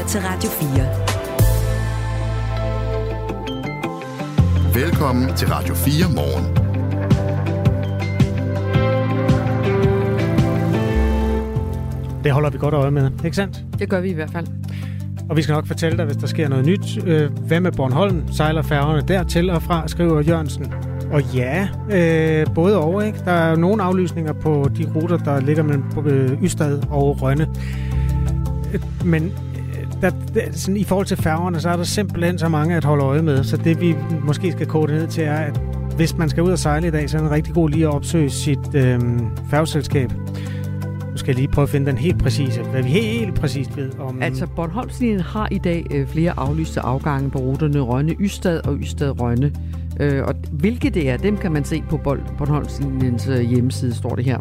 lytter til Radio 4. Velkommen til Radio 4 morgen. Det holder vi godt øje med, ikke sandt? Det gør vi i hvert fald. Og vi skal nok fortælle dig, hvis der sker noget nyt. Øh, hvad med Bornholm? Sejler færgerne dertil og fra, skriver Jørgensen. Og ja, øh, både og, ikke? Der er nogle aflysninger på de ruter, der ligger mellem øh, Ystad og Rønne. Øh, men der, der, sådan, i forhold til færgerne, så er der simpelthen så mange at holde øje med. Så det vi måske skal kode ned til er, at hvis man skal ud og sejle i dag, så er det rigtig god lige at opsøge sit øh, færgeselskab. Nu skal jeg lige prøve at finde den helt præcise, hvad vi helt præcist ved om... Altså, Bornholmslinjen har i dag øh, flere aflyste afgange på ruterne Rønne Ystad og Ystad Rønne. Øh, og hvilke det er, dem kan man se på Bornholmslinjens øh, hjemmeside, står det her.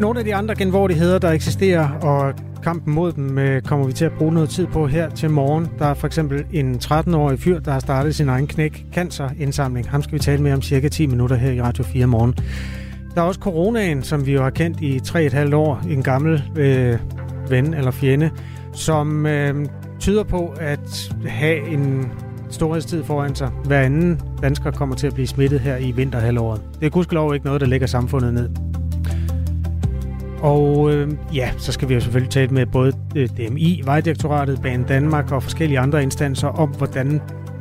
Nogle af de andre genvordigheder, der eksisterer, og kampen mod dem øh, kommer vi til at bruge noget tid på her til morgen. Der er for eksempel en 13-årig fyr, der har startet sin egen knæk cancerindsamling. Ham skal vi tale med om cirka 10 minutter her i Radio 4 morgen. Der er også coronaen, som vi jo har kendt i 3,5 år. En gammel øh, ven eller fjende, som øh, tyder på at have en storhedstid foran sig. Hver anden dansker kommer til at blive smittet her i vinterhalvåret. Det er gudskelov ikke noget, der lægger samfundet ned. Og øh, ja, så skal vi jo selvfølgelig tale med både øh, DMI, Vejdirektoratet, Banen Danmark og forskellige andre instanser om, hvordan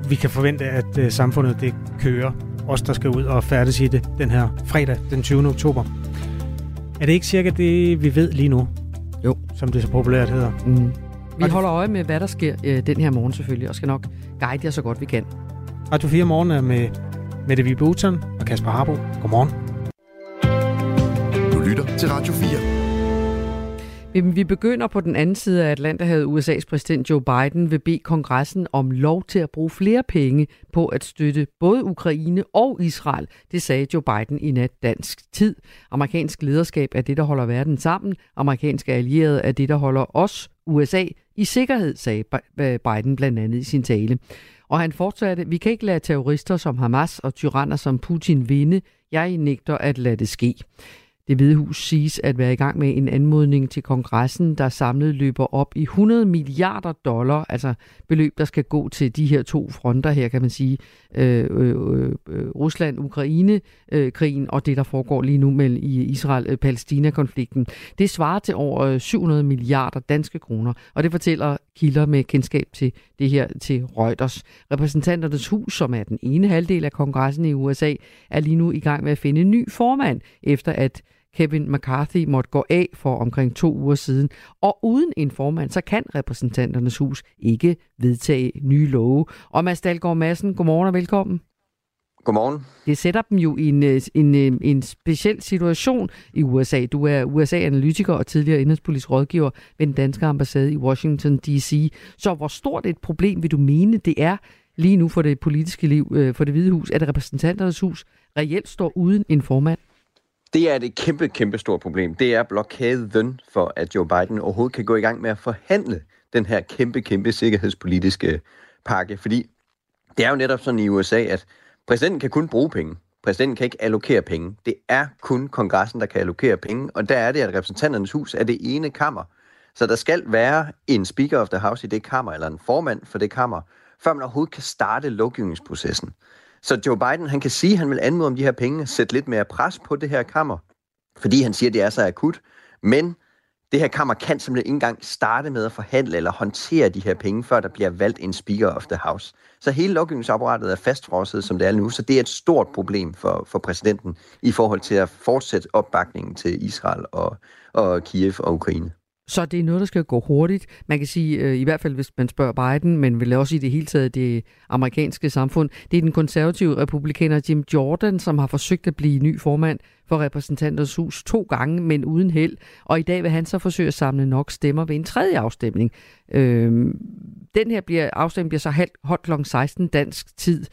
vi kan forvente, at øh, samfundet det kører. Os, der skal ud og færdes i det den her fredag, den 20. oktober. Er det ikke cirka det, vi ved lige nu? Jo. Som det så populært hedder. Mm. Vi holder øje med, hvad der sker øh, den her morgen selvfølgelig, og skal nok guide jer så godt vi kan. Radio 4 morgen er med Mette Vibe Utzon og Kasper Harbo. Godmorgen. Til Radio 4. Vi begynder på den anden side af Atlanterhavet. USA's præsident Joe Biden vil bede kongressen om lov til at bruge flere penge på at støtte både Ukraine og Israel. Det sagde Joe Biden i nat dansk tid. Amerikansk lederskab er det, der holder verden sammen. Amerikanske allierede er det, der holder os, USA, i sikkerhed, sagde øh, Biden blandt andet i sin tale. Og han fortsatte, vi kan ikke lade terrorister som Hamas og tyranner som Putin vinde. Jeg nægter at lade det ske. Det Hvide Hus siges at være i gang med en anmodning til kongressen, der samlet løber op i 100 milliarder dollar, altså beløb, der skal gå til de her to fronter her, kan man sige, øh, øh, øh, Rusland-Ukraine-krigen øh, og det, der foregår lige nu med i Israel-Palæstina-konflikten. Øh, det svarer til over øh, 700 milliarder danske kroner, og det fortæller kilder med kendskab til det her til Reuters. Repræsentanternes hus, som er den ene halvdel af kongressen i USA, er lige nu i gang med at finde en ny formand, efter at Kevin McCarthy måtte gå af for omkring to uger siden. Og uden en formand, så kan repræsentanternes hus ikke vedtage nye love. Og Mads Dahlgaard Madsen, godmorgen og velkommen. Godmorgen. Det sætter dem jo i en, øh, en, øh, en speciel situation i USA. Du er USA-analytiker og tidligere indrigspolitisk rådgiver ved den danske ambassade i Washington D.C. Så hvor stort et problem vil du mene, det er lige nu for det politiske liv, øh, for det hvide hus, at repræsentanternes hus reelt står uden en formand? Det er et kæmpe, kæmpe stort problem. Det er blokaden for, at Joe Biden overhovedet kan gå i gang med at forhandle den her kæmpe, kæmpe sikkerhedspolitiske pakke. Fordi det er jo netop sådan i USA, at præsidenten kan kun bruge penge. Præsidenten kan ikke allokere penge. Det er kun kongressen, der kan allokere penge, og der er det, at repræsentanternes hus er det ene kammer. Så der skal være en Speaker of the House i det kammer, eller en formand for det kammer, før man overhovedet kan starte lovgivningsprocessen. Så Joe Biden, han kan sige, at han vil anmode om de her penge, sætte lidt mere pres på det her kammer, fordi han siger, at det er så akut. Men det her kammer kan simpelthen ikke engang starte med at forhandle eller håndtere de her penge, før der bliver valgt en Speaker of the House. Så hele lovgivningsapparatet er fastfrosset, som det er nu, så det er et stort problem for, for præsidenten i forhold til at fortsætte opbakningen til Israel og, og Kiev og Ukraine. Så det er noget, der skal gå hurtigt. Man kan sige, øh, i hvert fald hvis man spørger Biden, men vel også i det hele taget det amerikanske samfund, det er den konservative republikaner Jim Jordan, som har forsøgt at blive ny formand for repræsentanters hus to gange, men uden held. Og i dag vil han så forsøge at samle nok stemmer ved en tredje afstemning. Øhm, den her bliver, afstemning bliver så holdt kl. 16 dansk tid.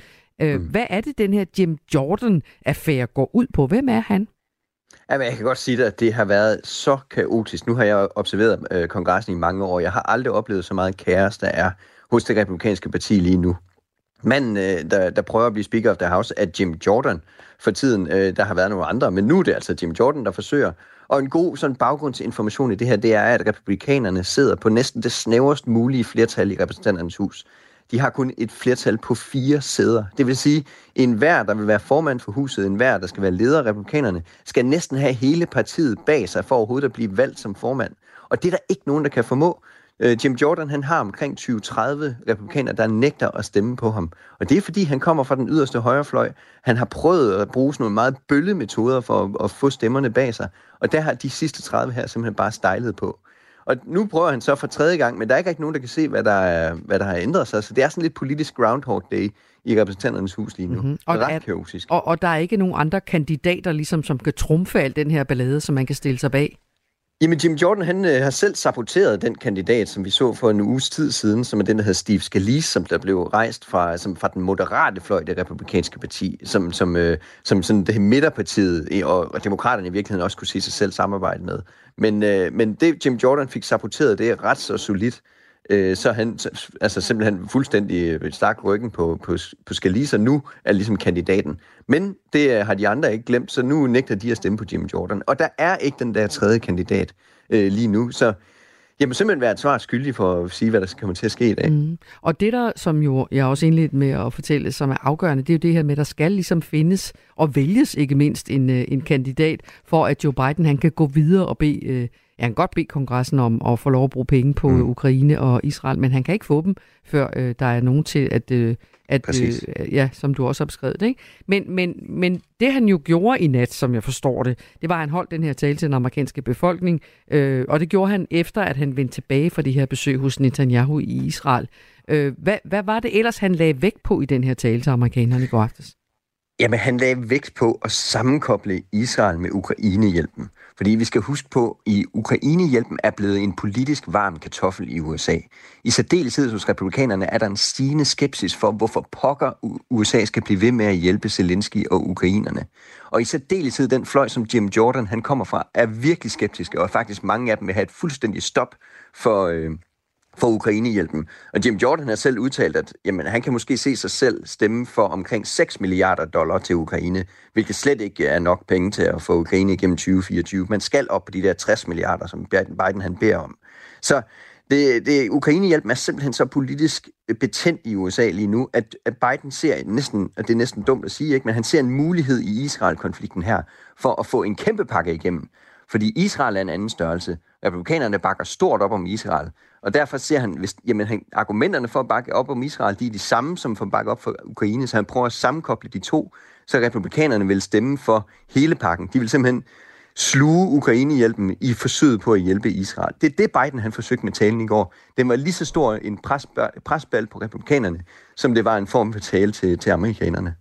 Øh, mm. Hvad er det, den her Jim Jordan-affære går ud på? Hvem er han? Jamen, jeg kan godt sige at det har været så kaotisk. Nu har jeg observeret øh, kongressen i mange år. Jeg har aldrig oplevet så meget kaos, der er hos det republikanske parti lige nu. Manden, øh, der, der prøver at blive Speaker of the House, er Jim Jordan. For tiden, øh, der har været nogle andre, men nu er det altså Jim Jordan, der forsøger. Og en god sådan baggrundsinformation i det her, det er, at republikanerne sidder på næsten det snæverst mulige flertal i repræsentanternes hus. De har kun et flertal på fire sæder. Det vil sige, en hver, der vil være formand for huset, en hver, der skal være leder af republikanerne, skal næsten have hele partiet bag sig for overhovedet at blive valgt som formand. Og det er der ikke nogen, der kan formå. Øh, Jim Jordan han har omkring 20-30 republikanere, der nægter at stemme på ham. Og det er fordi, han kommer fra den yderste højrefløj. Han har prøvet at bruge sådan nogle meget bølle metoder for at, at få stemmerne bag sig. Og der har de sidste 30 her simpelthen bare stejlet på. Og nu prøver han så for tredje gang, men der er ikke rigtig nogen, der kan se, hvad der, er, hvad der har ændret sig. Så det er sådan lidt politisk Groundhog Day i repræsentanternes hus lige nu. Mm-hmm. Og, ret kaotisk. Og, og der er ikke nogen andre kandidater, ligesom, som kan trumfe al den her ballade, som man kan stille sig bag? Jamen, Jim Jordan han, øh, har selv saboteret den kandidat, som vi så for en uges tid siden, som er den, der hedder Steve Scalise, som der blev rejst fra, som, fra den moderate fløj, det republikanske parti, som, som, øh, som sådan det midterpartiet, og, og demokraterne i virkeligheden også kunne se sig selv samarbejde med. Men, øh, men det, Jim Jordan fik saboteret, det er ret så solidt øh, så han altså simpelthen fuldstændig øh, stak ryggen på, på, på Scalise, nu er ligesom kandidaten. Men det øh, har de andre ikke glemt, så nu nægter de at stemme på Jim Jordan. Og der er ikke den der tredje kandidat øh, lige nu, så jeg må simpelthen være et svar skyldig for at sige, hvad der kommer til at ske i dag. Mm. Og det der, som jo jeg også indledt med at fortælle, som er afgørende, det er jo det her med, at der skal ligesom findes og vælges ikke mindst en, øh, en kandidat, for at Joe Biden han kan gå videre og bede han kan godt bede kongressen om at få lov at bruge penge på mm. Ukraine og Israel, men han kan ikke få dem, før øh, der er nogen til at... Øh, at, øh, ja, som du også har beskrevet det. Ikke? Men, men, men det han jo gjorde i nat, som jeg forstår det, det var, at han holdt den her tale til den amerikanske befolkning, øh, og det gjorde han efter, at han vendte tilbage fra det her besøg hos Netanyahu i Israel. Øh, hvad, hvad var det ellers, han lagde vægt på i den her tale til amerikanerne i går aftes? Jamen, han lagde vægt på at sammenkoble Israel med Ukrainehjælpen. Fordi vi skal huske på, at i Ukrainehjælpen er blevet en politisk varm kartoffel i USA. I særdeleshed hos republikanerne er der en stigende skepsis for, hvorfor pokker USA skal blive ved med at hjælpe Zelensky og ukrainerne. Og i særdeleshed den fløj, som Jim Jordan han kommer fra, er virkelig skeptiske, og faktisk mange af dem vil have et fuldstændigt stop for, øh, for Ukrainehjælpen. Og Jim Jordan har selv udtalt, at jamen, han kan måske se sig selv stemme for omkring 6 milliarder dollar til Ukraine, hvilket slet ikke er nok penge til at få Ukraine igennem 2024. Man skal op på de der 60 milliarder, som Biden han beder om. Så det, det, Ukrainehjælpen er simpelthen så politisk betændt i USA lige nu, at, at Biden ser næsten, og det er næsten dumt at sige, ikke, men han ser en mulighed i Israel-konflikten her, for at få en kæmpe pakke igennem. Fordi Israel er en anden størrelse. Republikanerne bakker stort op om Israel. Og derfor ser han, hvis, jamen, han, argumenterne for at bakke op om Israel, de er de samme som for at bakke op for Ukraine, så han prøver at sammenkoble de to, så republikanerne vil stemme for hele pakken. De vil simpelthen sluge Ukrainehjælpen i forsøget på at hjælpe Israel. Det er det, Biden han forsøgte med talen i går. Den var lige så stor en presbal på republikanerne, som det var en form for tale til, til amerikanerne.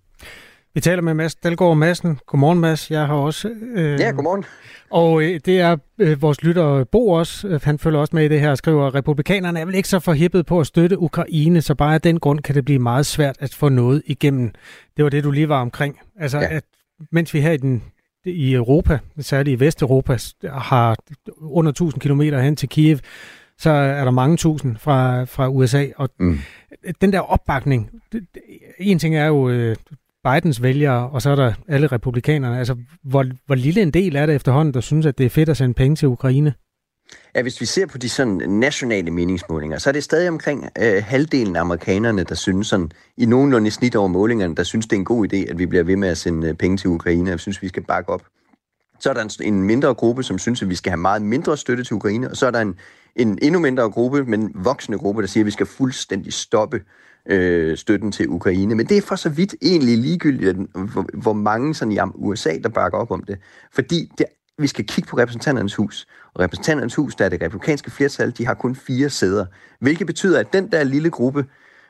Vi taler med Mads Dalgaard Madsen. Godmorgen, Mads. Jeg har også... Øh, ja, godmorgen. Og øh, det er øh, vores lytter Bo også. Øh, han følger også med i det her og skriver, republikanerne er vel ikke så forhippet på at støtte Ukraine, så bare af den grund kan det blive meget svært at få noget igennem. Det var det, du lige var omkring. Altså, ja. at mens vi her i, den, i Europa, særligt i Vesteuropa, har under 1000 km hen til Kiev, så er der mange tusind fra, fra USA. Og mm. den der opbakning, en ting er jo øh, Bidens vælgere, og så er der alle republikanerne. Altså, hvor, hvor lille en del er det efterhånden, der synes, at det er fedt at sende penge til Ukraine? Ja, hvis vi ser på de sådan nationale meningsmålinger, så er det stadig omkring øh, halvdelen af amerikanerne, der synes sådan, i nogenlunde snit over målingerne, der synes, det er en god idé, at vi bliver ved med at sende øh, penge til Ukraine, og synes, vi skal bakke op. Så er der en, en mindre gruppe, som synes, at vi skal have meget mindre støtte til Ukraine, og så er der en, en endnu mindre gruppe, men voksende gruppe, der siger, at vi skal fuldstændig stoppe øh, støtten til Ukraine. Men det er for så vidt egentlig ligegyldigt, hvor, hvor mange sådan i USA, der bakker op om det. Fordi det, vi skal kigge på repræsentanternes hus. Og repræsentanternes hus, der er det republikanske flertal, de har kun fire sæder. Hvilket betyder, at den der lille gruppe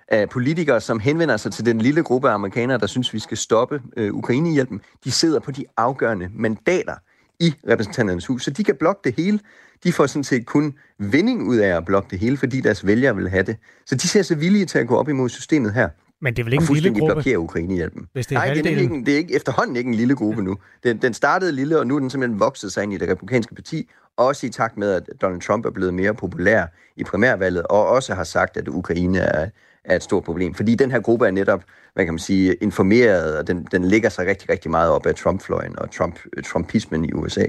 af politikere, som henvender sig til den lille gruppe af amerikanere, der synes, vi skal stoppe øh, Ukrainehjælpen, de sidder på de afgørende mandater i repræsentanternes hus. Så de kan blokke det hele. De får sådan set kun vinding ud af at blokke det hele, fordi deres vælgere vil have det. Så de ser sig villige til at gå op imod systemet her. Men det er vel ikke en lille gruppe? blokere Ukraine-hjælpen. Hvis det er Nej, det er, ikke, det er ikke, efterhånden ikke en lille gruppe nu. Den, den startede lille, og nu er den simpelthen vokset sig ind i det republikanske parti, også i takt med, at Donald Trump er blevet mere populær i primærvalget, og også har sagt, at Ukraine er, er et stort problem. Fordi den her gruppe er netop, hvad kan man sige, informeret, og den, den ligger sig rigtig, rigtig meget op af Trump-fløjen og Trump, Trumpismen i USA.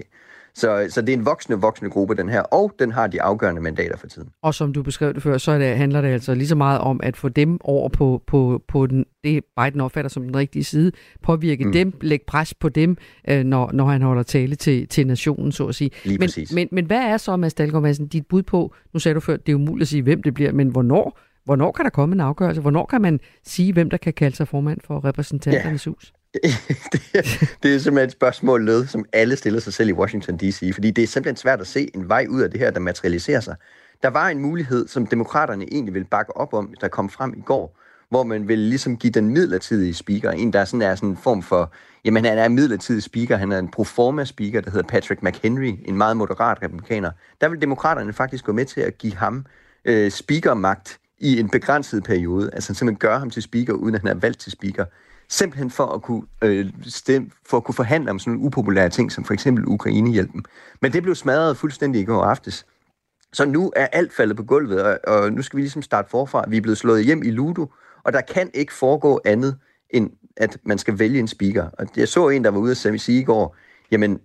Så, så det er en voksende, voksende gruppe, den her, og den har de afgørende mandater for tiden. Og som du beskrev det før, så det, handler det altså lige så meget om at få dem over på, på, på den, det, Biden opfatter som den rigtige side, påvirke mm. dem, lægge pres på dem, øh, når, når han holder tale til, til nationen, så at sige. Lige men, præcis. men, men hvad er så, Mads Dahlgaard Madsen, dit bud på, nu sagde du før, det er umuligt at sige, hvem det bliver, men hvornår, hvornår kan der komme en afgørelse? Hvornår kan man sige, hvem der kan kalde sig formand for repræsentanternes ja. hus? Det, det er simpelthen et spørgsmål, led, som alle stiller sig selv i Washington D.C., fordi det er simpelthen svært at se en vej ud af det her, der materialiserer sig. Der var en mulighed, som demokraterne egentlig ville bakke op om, der kom frem i går, hvor man vil ligesom give den midlertidige speaker, en der sådan er sådan en form for, jamen han er en midlertidig speaker, han er en proforma speaker, der hedder Patrick McHenry, en meget moderat republikaner. Der vil demokraterne faktisk gå med til at give ham øh, speakermagt i en begrænset periode, altså simpelthen gøre ham til speaker, uden at han er valgt til speaker simpelthen for at kunne, øh, stemme, for at kunne forhandle om sådan nogle upopulære ting, som for eksempel Ukrainehjælpen. Men det blev smadret fuldstændig i går aftes. Så nu er alt faldet på gulvet, og, og nu skal vi ligesom starte forfra. Vi er blevet slået hjem i Ludo, og der kan ikke foregå andet, end at man skal vælge en speaker. Og jeg så en, der var ude at sige i går, jamen,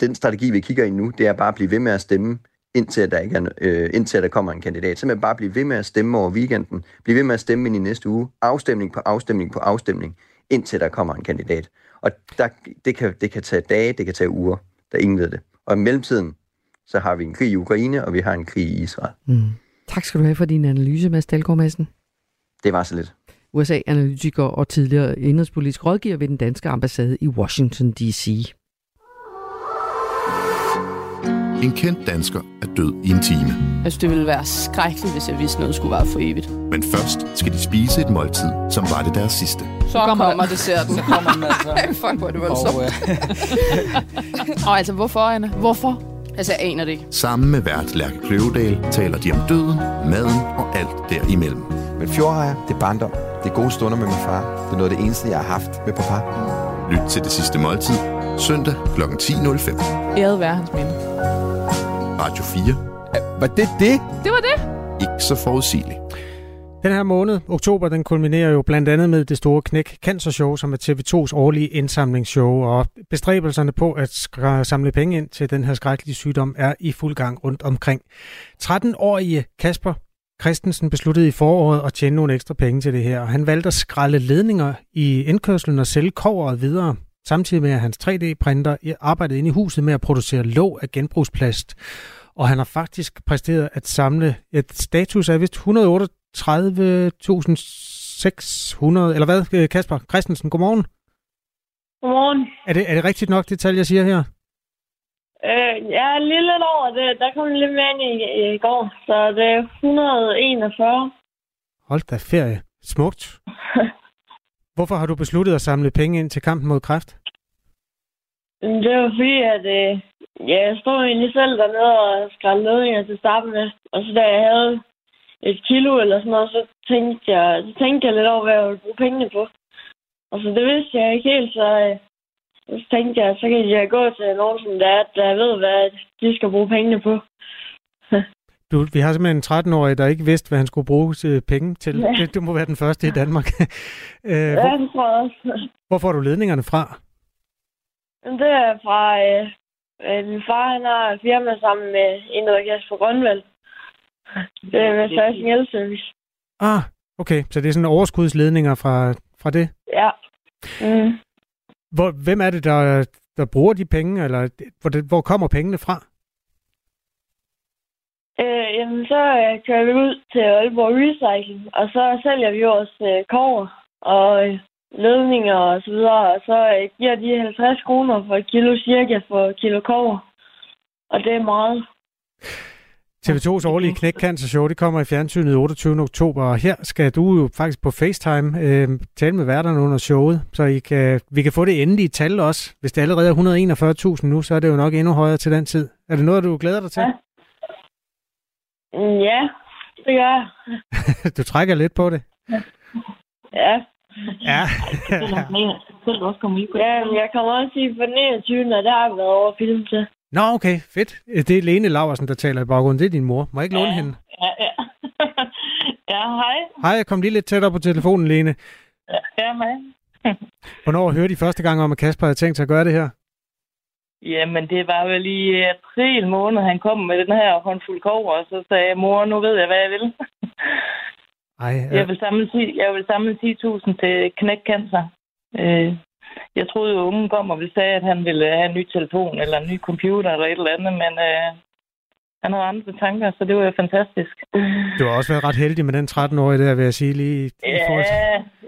den strategi, vi kigger i nu, det er bare at blive ved med at stemme, indtil, at der, ikke er, øh, indtil at der kommer en kandidat. Simpelthen bare blive ved med at stemme over weekenden, blive ved med at stemme ind i næste uge, afstemning på afstemning på afstemning indtil der kommer en kandidat. Og der, det, kan, det kan tage dage, det kan tage uger. Der ingen ved det. Og i mellemtiden, så har vi en krig i Ukraine, og vi har en krig i Israel. Mm. Tak skal du have for din analyse, Mads Dahlgaard Madsen. Det var så lidt. USA-analytiker og tidligere indrigspolitisk rådgiver ved den danske ambassade i Washington D.C. En kendt dansker er død i en time. Jeg synes, det ville være skrækkeligt, hvis jeg vidste, noget skulle være for evigt. Men først skal de spise et måltid, som var det deres sidste. Så kommer, kommer desserten. Så kommer den altså. Fuck, hvor er det voldsomt. Og, øh... og altså, hvorfor, Anna? Hvorfor? Altså, jeg aner det ikke. Sammen med vært Lærke Kløvedal taler de om døden, maden og alt derimellem. Men fjordrejer, det er barndom. Det er gode stunder med min far. Det er noget af det eneste, jeg har haft med på far. Lyt til det sidste måltid, søndag kl. 10.05. Æret være hans minde. Radio 4. Var det det? Det var det. Ikke så forudsigeligt. Den her måned, oktober, den kulminerer jo blandt andet med det store Knæk Cancer Show, som er TV2's årlige indsamlingsshow, og bestræbelserne på at samle penge ind til den her skrækkelige sygdom er i fuld gang rundt omkring. 13-årige Kasper Christensen besluttede i foråret at tjene nogle ekstra penge til det her, og han valgte at skralde ledninger i indkørslen og sælge koveret videre samtidig med at hans 3D-printer arbejdede inde i huset med at producere låg af genbrugsplast. Og han har faktisk præsteret at samle et status af vist 138.600, eller hvad, Kasper Christensen? Godmorgen. Godmorgen. Er det, er det rigtigt nok, det tal, jeg siger her? Øh, ja, lige lidt over det. Der kom lidt mere ind i, i går, så det er 141. Hold da ferie. Smukt. Hvorfor har du besluttet at samle penge ind til kampen mod kræft? Det var fordi, at øh, ja, jeg stod egentlig selv dernede og skrællede ledninger til starten med. Og så da jeg havde et kilo eller sådan noget, så tænkte jeg, så tænkte jeg lidt over, hvad jeg ville bruge pengene på. Og så det vidste jeg ikke helt, så, øh, så tænkte jeg, så kan jeg gå til nogen, som der, der ved, hvad de skal bruge pengene på. Du, vi har simpelthen en 13-årig, der ikke vidste, hvad han skulle bruge penge til. Ja. Det, det må være den første i Danmark. øh, ja, hvor, det tror jeg også. Hvor får du ledningerne fra? Det er fra... Øh, øh, min far han har firma sammen med en, der kaldes for Grønvald. Det er med Sørging Elservice. Ah, okay. Så det er sådan overskudsledninger fra, fra det? Ja. Mm. Hvor, hvem er det, der, der bruger de penge, eller hvor, hvor kommer pengene fra? Øh, jamen, så øh, kører vi ud til Aalborg Recycling, og så sælger vi vores øh, kover og øh, ledninger og så videre, og så øh, giver de 50 kroner for et kilo cirka for et kilo kover. Og det er meget. TV2's årlige Knæk Cancer Show, det kommer i fjernsynet 28. oktober, og her skal du jo faktisk på FaceTime øh, tale med værterne under showet, så I kan, vi kan få det endelige tal også. Hvis det allerede er 141.000 nu, så er det jo nok endnu højere til den tid. Er det noget, du glæder dig til? Ja. Mm, ja, det gør jeg. du trækker lidt på det? Ja. Ja. Ja, jeg kommer også i for 29. og der har været over film til. Nå, okay, fedt. Det er Lene Laversen, der taler i baggrunden. Det er din mor. Må jeg ikke låne hende? Ja, ja. ja, hej. Hej, jeg kom lige lidt tættere på telefonen, Lene. Ja, ja hej. Hvornår hørte I første gang om, at Kasper havde tænkt sig at gøre det her? Jamen, det var vel i april måned, han kom med den her håndfuld kover, og så sagde jeg, mor, nu ved jeg, hvad jeg vil. Ej, ja. jeg, vil samle, 10 jeg vil samle 10.000 til knækcancer. Øh, jeg troede jo, ungen kom og ville sige, at han ville have en ny telefon eller en ny computer eller et eller andet, men øh, han havde andre tanker, så det var jo fantastisk. Du har også været ret heldig med den 13-årige der, vil jeg sige lige. Ja, i forhold til...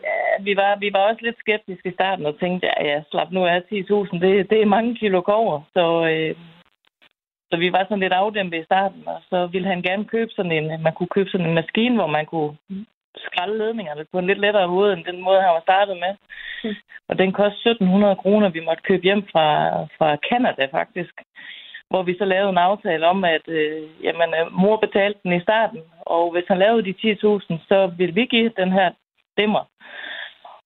ja vi, var, vi var også lidt skeptiske i starten og tænkte, ja, ja slap nu af 10.000, det, det er mange kilo kover, så... Øh, så vi var sådan lidt afdæmpet i starten, og så ville han gerne købe sådan en, man kunne købe sådan en maskine, hvor man kunne skralde ledningerne på en lidt lettere måde, end den måde, han var startet med. Mm. Og den kostede 1700 kroner, vi måtte købe hjem fra, fra Canada faktisk. Hvor vi så lavede en aftale om, at øh, jamen, øh, mor betalte den i starten, og hvis han lavede de 10.000, så ville vi give den her dimmer.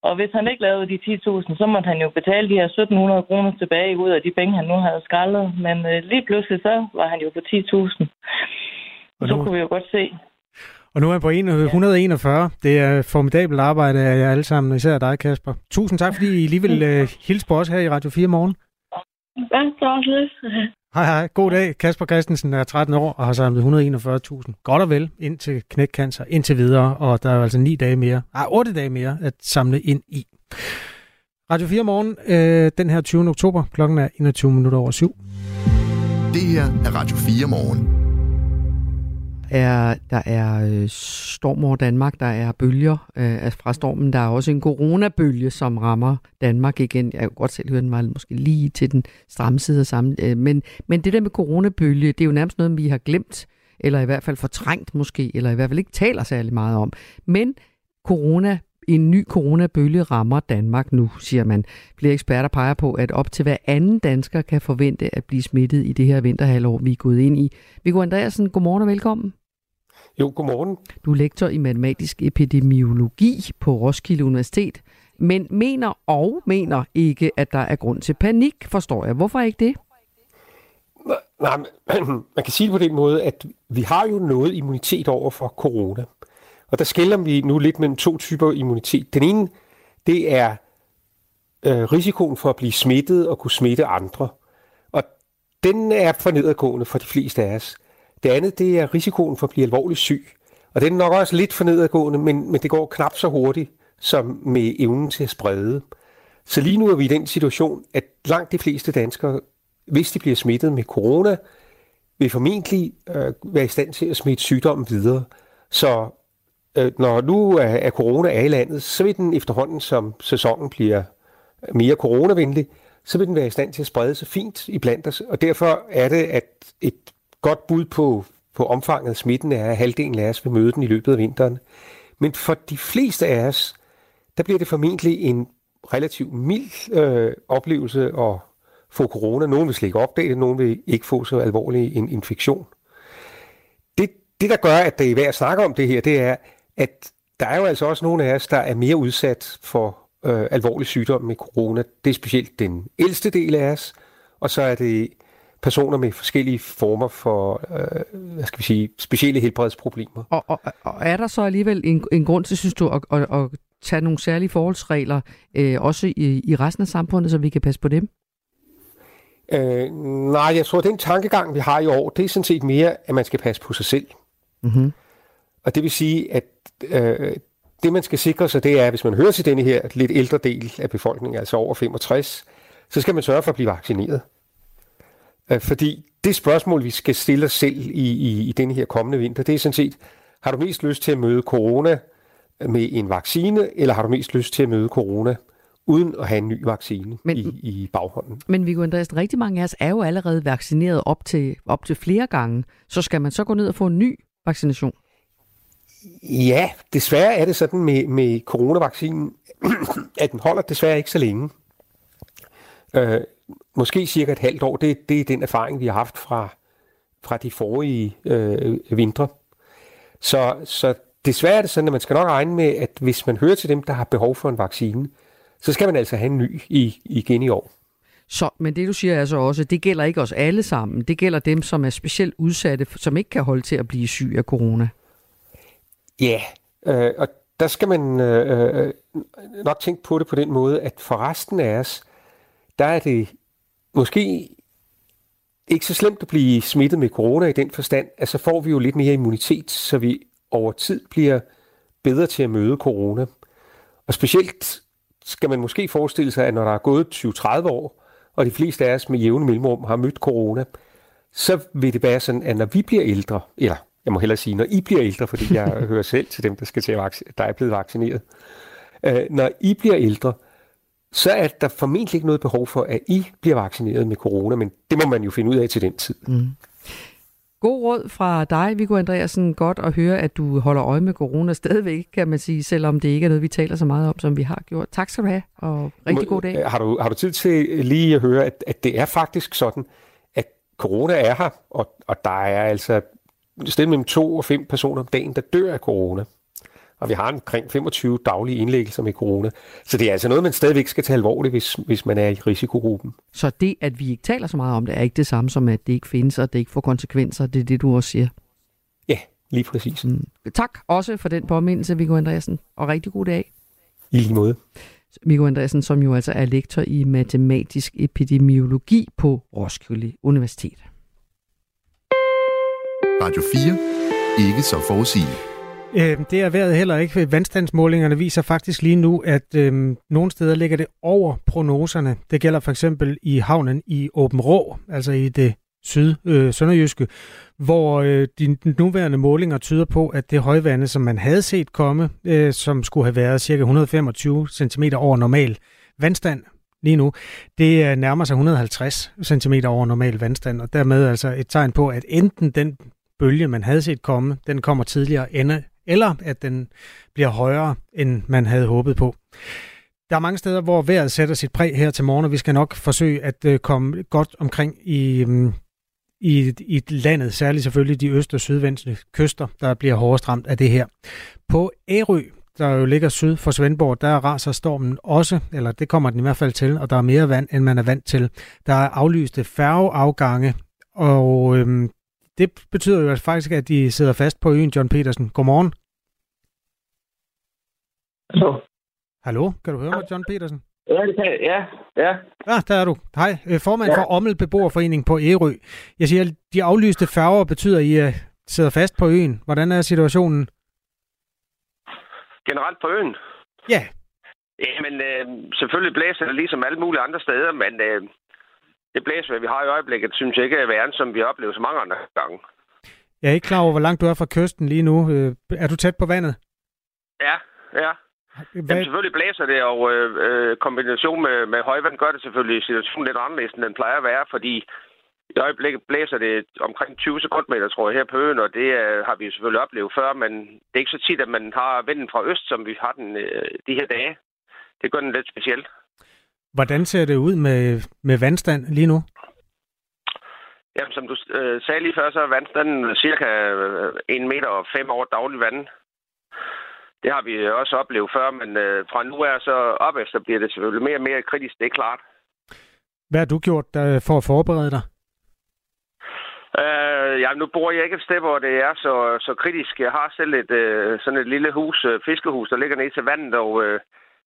Og hvis han ikke lavede de 10.000, så måtte han jo betale de her 1.700 kroner tilbage ud af de penge, han nu havde skrællet. Men øh, lige pludselig så var han jo på 10.000. Og så kunne vi jo godt se, og nu er jeg på 141. Det er formidabelt arbejde af jer alle sammen, især dig, Kasper. Tusind tak, fordi I lige vil uh, hilse på os her i Radio 4 morgen. Ja, det var også lidt. Hej, hej. God dag. Kasper Christensen er 13 år og har samlet 141.000. Godt og vel ind til knækcancer, indtil videre. Og der er altså 9 dage mere, ah, 8 dage mere at samle ind i. Radio 4 morgen, øh, den her 20. oktober. Klokken er 21 minutter over syv. Det her er Radio 4 morgen er, der er øh, storm over Danmark, der er bølger øh, fra stormen. Der er også en coronabølge, som rammer Danmark igen. Jeg kan godt selv høre, den var måske lige til den stramme side af sammen. Øh, men, men det der med coronabølge, det er jo nærmest noget, vi har glemt, eller i hvert fald fortrængt måske, eller i hvert fald ikke taler særlig meget om. Men corona en ny coronabølge rammer Danmark nu, siger man. Flere eksperter peger på, at op til hver anden dansker kan forvente at blive smittet i det her vinterhalvår, vi er gået ind i. Viggo Andreasen, godmorgen og velkommen. Jo, godmorgen. Du er lektor i matematisk epidemiologi på Roskilde Universitet, men mener og mener ikke, at der er grund til panik, forstår jeg. Hvorfor ikke det? Nej, man kan sige det på den måde, at vi har jo noget immunitet over for corona. Og der skiller vi nu lidt mellem to typer immunitet. Den ene, det er øh, risikoen for at blive smittet og kunne smitte andre. Og den er for nedadgående for de fleste af os. Det andet, det er risikoen for at blive alvorligt syg. Og den er nok også lidt for nedadgående, men, men det går knap så hurtigt som med evnen til at sprede. Så lige nu er vi i den situation, at langt de fleste danskere, hvis de bliver smittet med corona, vil formentlig øh, være i stand til at smitte sygdommen videre. Så øh, når nu er, er corona er i landet, så vil den efterhånden, som sæsonen bliver mere coronavenlig, så vil den være i stand til at sprede sig fint i blandt os. Og derfor er det, at et godt bud på, på omfanget af smitten er, at halvdelen af os vil møde den i løbet af vinteren. Men for de fleste af os, der bliver det formentlig en relativt mild øh, oplevelse at få corona. Nogle vil slet ikke opdage det, nogle vil ikke få så alvorlig en infektion. Det, det, der gør, at det er værd at snakke om det her, det er, at der er jo altså også nogle af os, der er mere udsat for øh, alvorlig sygdom med corona. Det er specielt den ældste del af os, og så er det personer med forskellige former for, øh, hvad skal vi sige, specielle helbredsproblemer. Og, og, og er der så alligevel en, en grund til, synes du, at, at, at tage nogle særlige forholdsregler, øh, også i, i resten af samfundet, så vi kan passe på dem? Øh, nej, jeg tror, at den tankegang, vi har i år, det er sådan set mere, at man skal passe på sig selv. Mm-hmm. Og det vil sige, at øh, det, man skal sikre sig, det er, hvis man hører til denne her lidt ældre del af befolkningen, altså over 65, så skal man sørge for at blive vaccineret. Øh, fordi det spørgsmål, vi skal stille os selv i, i, i denne her kommende vinter, det er sådan set, har du mest lyst til at møde corona med en vaccine, eller har du mest lyst til at møde corona uden at have en ny vaccine men, i, i baghånden. Men Viggo Andreas, rigtig mange af os er jo allerede vaccineret op til, op til flere gange. Så skal man så gå ned og få en ny vaccination? Ja, desværre er det sådan med, med coronavaccinen, at den holder desværre ikke så længe. Øh, måske cirka et halvt år, det, det er den erfaring, vi har haft fra, fra de forrige øh, vintre. Så, så desværre er det sådan, at man skal nok regne med, at hvis man hører til dem, der har behov for en vaccine, så skal man altså have en ny i, igen i år. Så, men det du siger er altså også, det gælder ikke os alle sammen. Det gælder dem, som er specielt udsatte, som ikke kan holde til at blive syg af corona. Ja, øh, og der skal man øh, øh, nok tænke på det på den måde, at for resten af os, der er det måske ikke så slemt at blive smittet med corona i den forstand, at så får vi jo lidt mere immunitet, så vi over tid bliver bedre til at møde corona. Og specielt skal man måske forestille sig, at når der er gået 20-30 år, og de fleste af os med jævne mellemrum har mødt corona, så vil det være sådan, at når vi bliver ældre, eller jeg må hellere sige, når I bliver ældre, fordi jeg hører selv til dem, der, skal til der er blevet vaccineret. Øh, når I bliver ældre, så er der formentlig ikke noget behov for, at I bliver vaccineret med corona, men det må man jo finde ud af til den tid. Mm. God råd fra dig, Viggo Andreasen. Godt at høre, at du holder øje med corona stadigvæk, kan man sige, selvom det ikke er noget, vi taler så meget om, som vi har gjort. Tak skal du have, og rigtig god dag. Har du, har du tid til lige at høre, at, at det er faktisk sådan, at corona er her, og, og der er altså stedet mellem to og fem personer om dagen, der dør af corona. Og vi har omkring 25 daglige indlæggelser med corona. Så det er altså noget, man stadigvæk skal tage alvorligt, hvis, hvis man er i risikogruppen. Så det, at vi ikke taler så meget om det, er ikke det samme som, at det ikke findes, og det ikke får konsekvenser. Det er det, du også siger. Ja, lige præcis. Mm. Tak også for den påmindelse, Viggo Andreasen, og rigtig god dag. I lige måde. Viggo Andreasen, som jo altså er lektor i matematisk epidemiologi på Roskilde Universitet. Radio 4. Ikke så forudsigeligt. Øh, det er været heller ikke. Vandstandsmålingerne viser faktisk lige nu, at øh, nogle steder ligger det over prognoserne. Det gælder for eksempel i havnen i Åben Rå, altså i det syd øh, sønderjyske, hvor øh, de nuværende målinger tyder på, at det højvande, som man havde set komme, øh, som skulle have været ca. 125 cm over normal vandstand lige nu, det nærmer sig 150 cm over normal vandstand, og dermed altså et tegn på, at enten den bølge, man havde set komme, den kommer tidligere, end, eller at den bliver højere, end man havde håbet på. Der er mange steder, hvor vejret sætter sit præg her til morgen, og vi skal nok forsøge at øh, komme godt omkring i, mm, i, i landet, særligt selvfølgelig de øst- og sydvendte kyster, der bliver hårdest ramt af det her. På Ærø, der jo ligger syd for Svendborg, der raser stormen også, eller det kommer den i hvert fald til, og der er mere vand, end man er vant til. Der er aflyste færgeafgange, og øhm, det betyder jo faktisk, at de sidder fast på øen John Petersen. Godmorgen. Hallo. Hallo, kan du høre mig, John Petersen? Ja, det kan Ja, ja. Ah, der er du. Hej, øh, formand ja. for Ommel Beboerforening på Ærø. Jeg siger, de aflyste færger betyder, at I uh, sidder fast på øen. Hvordan er situationen? Generelt på øen? Ja. Jamen, øh, selvfølgelig blæser det ligesom alle mulige andre steder, men øh, det blæser, vi har i øjeblikket, synes jeg ikke er værre, som vi har oplevet så mange andre gange. Jeg er ikke klar over, hvor langt du er fra kysten lige nu. Øh, er du tæt på vandet? Ja, ja. Hvad? Jamen, selvfølgelig blæser det, og øh, øh, kombination med, med højvand gør det selvfølgelig situationen lidt anderledes, end den plejer at være, fordi i øjeblikket blæser det omkring 20 sekundmeter, tror jeg, her på øen, og det øh, har vi jo selvfølgelig oplevet før, men det er ikke så tit, at man har vinden fra øst, som vi har den øh, de her dage. Det gør den lidt specielt. Hvordan ser det ud med, med vandstand lige nu? Jamen, som du øh, sagde lige før, så er vandstanden cirka 1 øh, meter og 5 over daglig vand. Det har vi også oplevet før, men øh, fra nu af så op efter bliver det selvfølgelig mere og mere kritisk, det er klart. Hvad har du gjort der for at forberede dig? Øh, ja, nu bor jeg ikke et sted, hvor det er så, så kritisk. Jeg har selv et, øh, sådan et lille hus, øh, fiskehus, der ligger ned til vandet, og øh,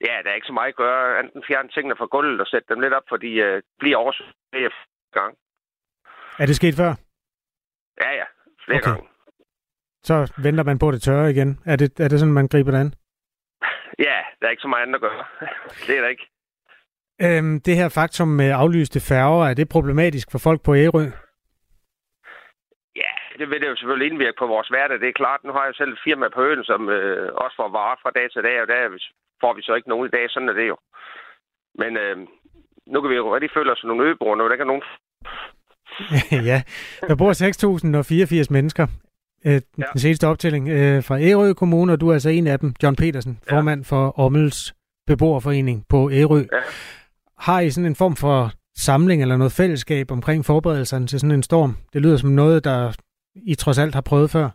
Ja, der er ikke så meget at gøre, enten fjerne tingene fra gulvet og sætte dem lidt op, fordi uh, bliver oversvømmet flere gang. Er det sket før? Ja, ja. Flere okay. gange. Så venter man på, at det tørre igen. Er det, er det sådan, man griber det an? Ja, der er ikke så meget andet at gøre. det er der ikke. Øhm, det her faktum med aflyste færger, er det problematisk for folk på Ærø? Ja, det vil det jo selvfølgelig indvirke på vores hverdag. Det er klart, nu har jeg selv et firma på øen, som øh, også får varer fra dag til dag, og der får vi så ikke nogen i dag. Sådan er det jo. Men øh, nu kan vi jo rigtig føle os som nogle øboere, når der ikke er nogen... ja, der bor 6.084 mennesker. Øh, ja. Den seneste optælling øh, fra Ærø Kommune, og du er altså en af dem, John Petersen, ja. formand for Ommels beboerforening på Ærø. Ja. Har I sådan en form for samling eller noget fællesskab omkring forberedelserne til sådan en storm? Det lyder som noget, der I trods alt har prøvet før.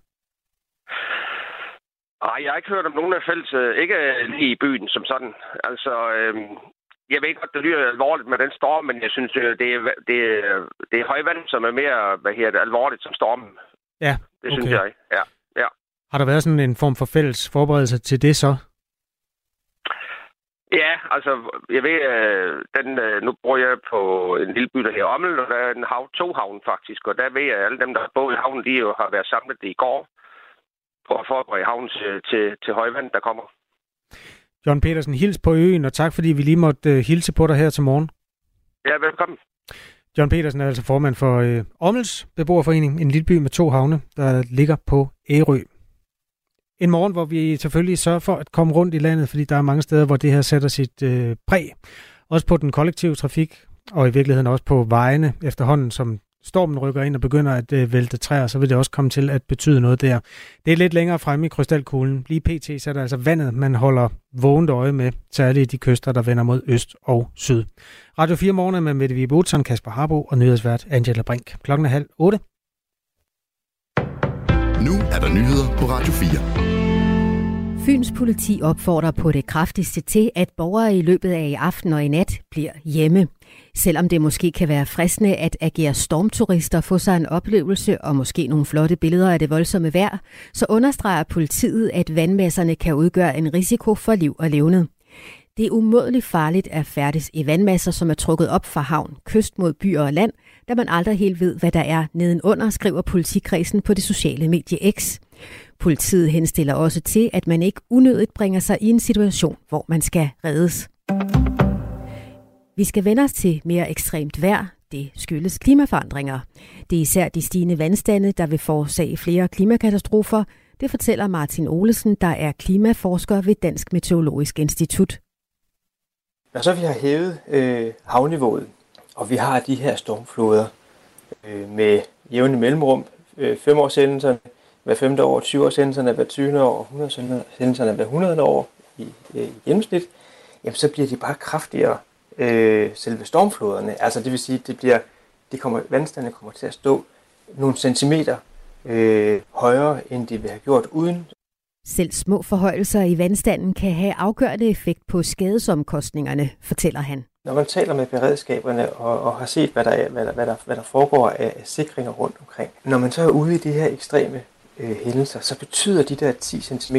Nej, jeg har ikke hørt om nogen af fælles, ikke lige i byen som sådan. Altså, øhm, jeg ved godt, det lyder alvorligt med den storm, men jeg synes, det er, det, er, det er højvand, som er mere hvad her, det, alvorligt som stormen. Ja, Det okay. synes jeg. Ja, ja. Har der været sådan en form for fælles forberedelse til det så? Ja, altså, jeg ved, øh, den, øh, nu bor jeg på en lille by, der hedder Ommel, og der er en hav, to havn faktisk, og der ved jeg, at alle dem, der har boet i havnen, de jo har været samlet i går på at forberede havnen til, til, til højvand, der kommer. John Petersen, hils på øen, og tak fordi vi lige måtte uh, hilse på dig her til morgen. Ja, velkommen. John Petersen er altså formand for øh, Ommels beboerforening, en lille by med to havne, der ligger på Ærø. En morgen, hvor vi selvfølgelig sørger for at komme rundt i landet, fordi der er mange steder, hvor det her sætter sit øh, præg. Også på den kollektive trafik, og i virkeligheden også på vejene efterhånden, som stormen rykker ind og begynder at øh, vælte træer, så vil det også komme til at betyde noget der. Det er lidt længere fremme i krystalkuglen. Lige pt. så er der altså vandet, man holder vågent øje med, særligt de kyster, der vender mod øst og syd. Radio 4 morgen med Mette Vibe Utzon, Kasper Harbo og nyhedsvært Angela Brink. Klokken er halv otte. Nu er der nyheder på Radio 4. Fyns politi opfordrer på det kraftigste til, at borgere i løbet af i aften og i nat bliver hjemme. Selvom det måske kan være fristende at agere stormturister, få sig en oplevelse og måske nogle flotte billeder af det voldsomme vejr, så understreger politiet, at vandmasserne kan udgøre en risiko for liv og levende. Det er umådeligt farligt at færdes i vandmasser, som er trukket op fra havn, kyst mod byer og land, da man aldrig helt ved, hvad der er nedenunder, skriver politikredsen på det sociale medie X. Politiet henstiller også til, at man ikke unødigt bringer sig i en situation, hvor man skal reddes. Vi skal vende os til mere ekstremt vejr. Det skyldes klimaforandringer. Det er især de stigende vandstande, der vil forårsage flere klimakatastrofer. Det fortæller Martin Olesen, der er klimaforsker ved Dansk Meteorologisk Institut. Når så vi har hævet øh, havniveauet, og vi har de her stormfloder øh, med jævne mellemrum, øh, 5 års hændelserne, hver femte år, 20 års hændelserne, hver 20. år, 100 hændelserne hver 100 år i, øh, i gennemsnit, jamen så bliver de bare kraftigere, øh, selve stormfloderne. Altså det vil sige, det bliver, det kommer, vandstandene kommer til at stå nogle centimeter øh, højere, end de vil have gjort uden. Selv små forhøjelser i vandstanden kan have afgørende effekt på skadesomkostningerne, fortæller han. Når man taler med beredskaberne og, og har set, hvad der, er, hvad, der, hvad, der, hvad der foregår af, af sikringer rundt omkring, når man så er ude i de her ekstreme øh, hændelser, så betyder de der 10 cm,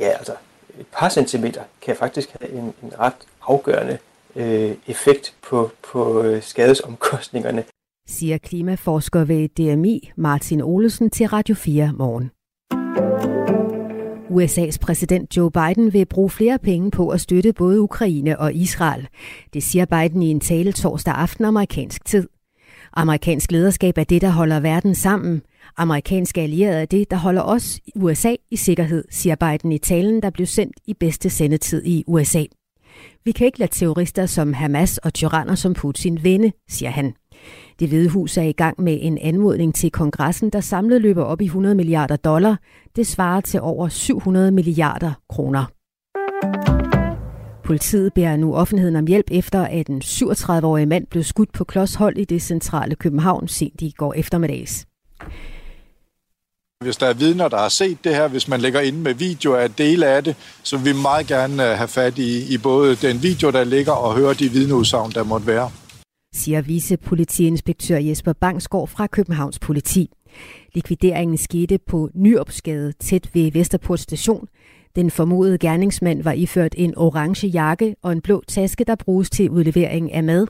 ja altså et par centimeter, kan faktisk have en, en ret afgørende øh, effekt på, på øh, skadesomkostningerne. Siger klimaforsker ved DMI Martin Olesen til Radio 4 morgen. USA's præsident Joe Biden vil bruge flere penge på at støtte både Ukraine og Israel. Det siger Biden i en tale torsdag aften amerikansk tid. Amerikansk lederskab er det, der holder verden sammen. Amerikanske allierede er det, der holder os i USA i sikkerhed, siger Biden i talen, der blev sendt i bedste sendetid i USA. Vi kan ikke lade terrorister som Hamas og tyranner som Putin vinde, siger han. Det Hvide Hus er i gang med en anmodning til kongressen, der samlet løber op i 100 milliarder dollar. Det svarer til over 700 milliarder kroner. Politiet beder nu offentligheden om hjælp efter, at en 37-årig mand blev skudt på klodshold i det centrale København sent i går eftermiddags. Hvis der er vidner, der har set det her, hvis man lægger ind med video af dele af det, så vil vi meget gerne øh, have fat i, i både den video, der ligger, og høre de vidneudsagn, der måtte være siger vicepolitiinspektør Jesper Bangsgaard fra Københavns Politi. Likvideringen skete på Nyopsgade tæt ved Vesterport station. Den formodede gerningsmand var iført en orange jakke og en blå taske, der bruges til udlevering af mad.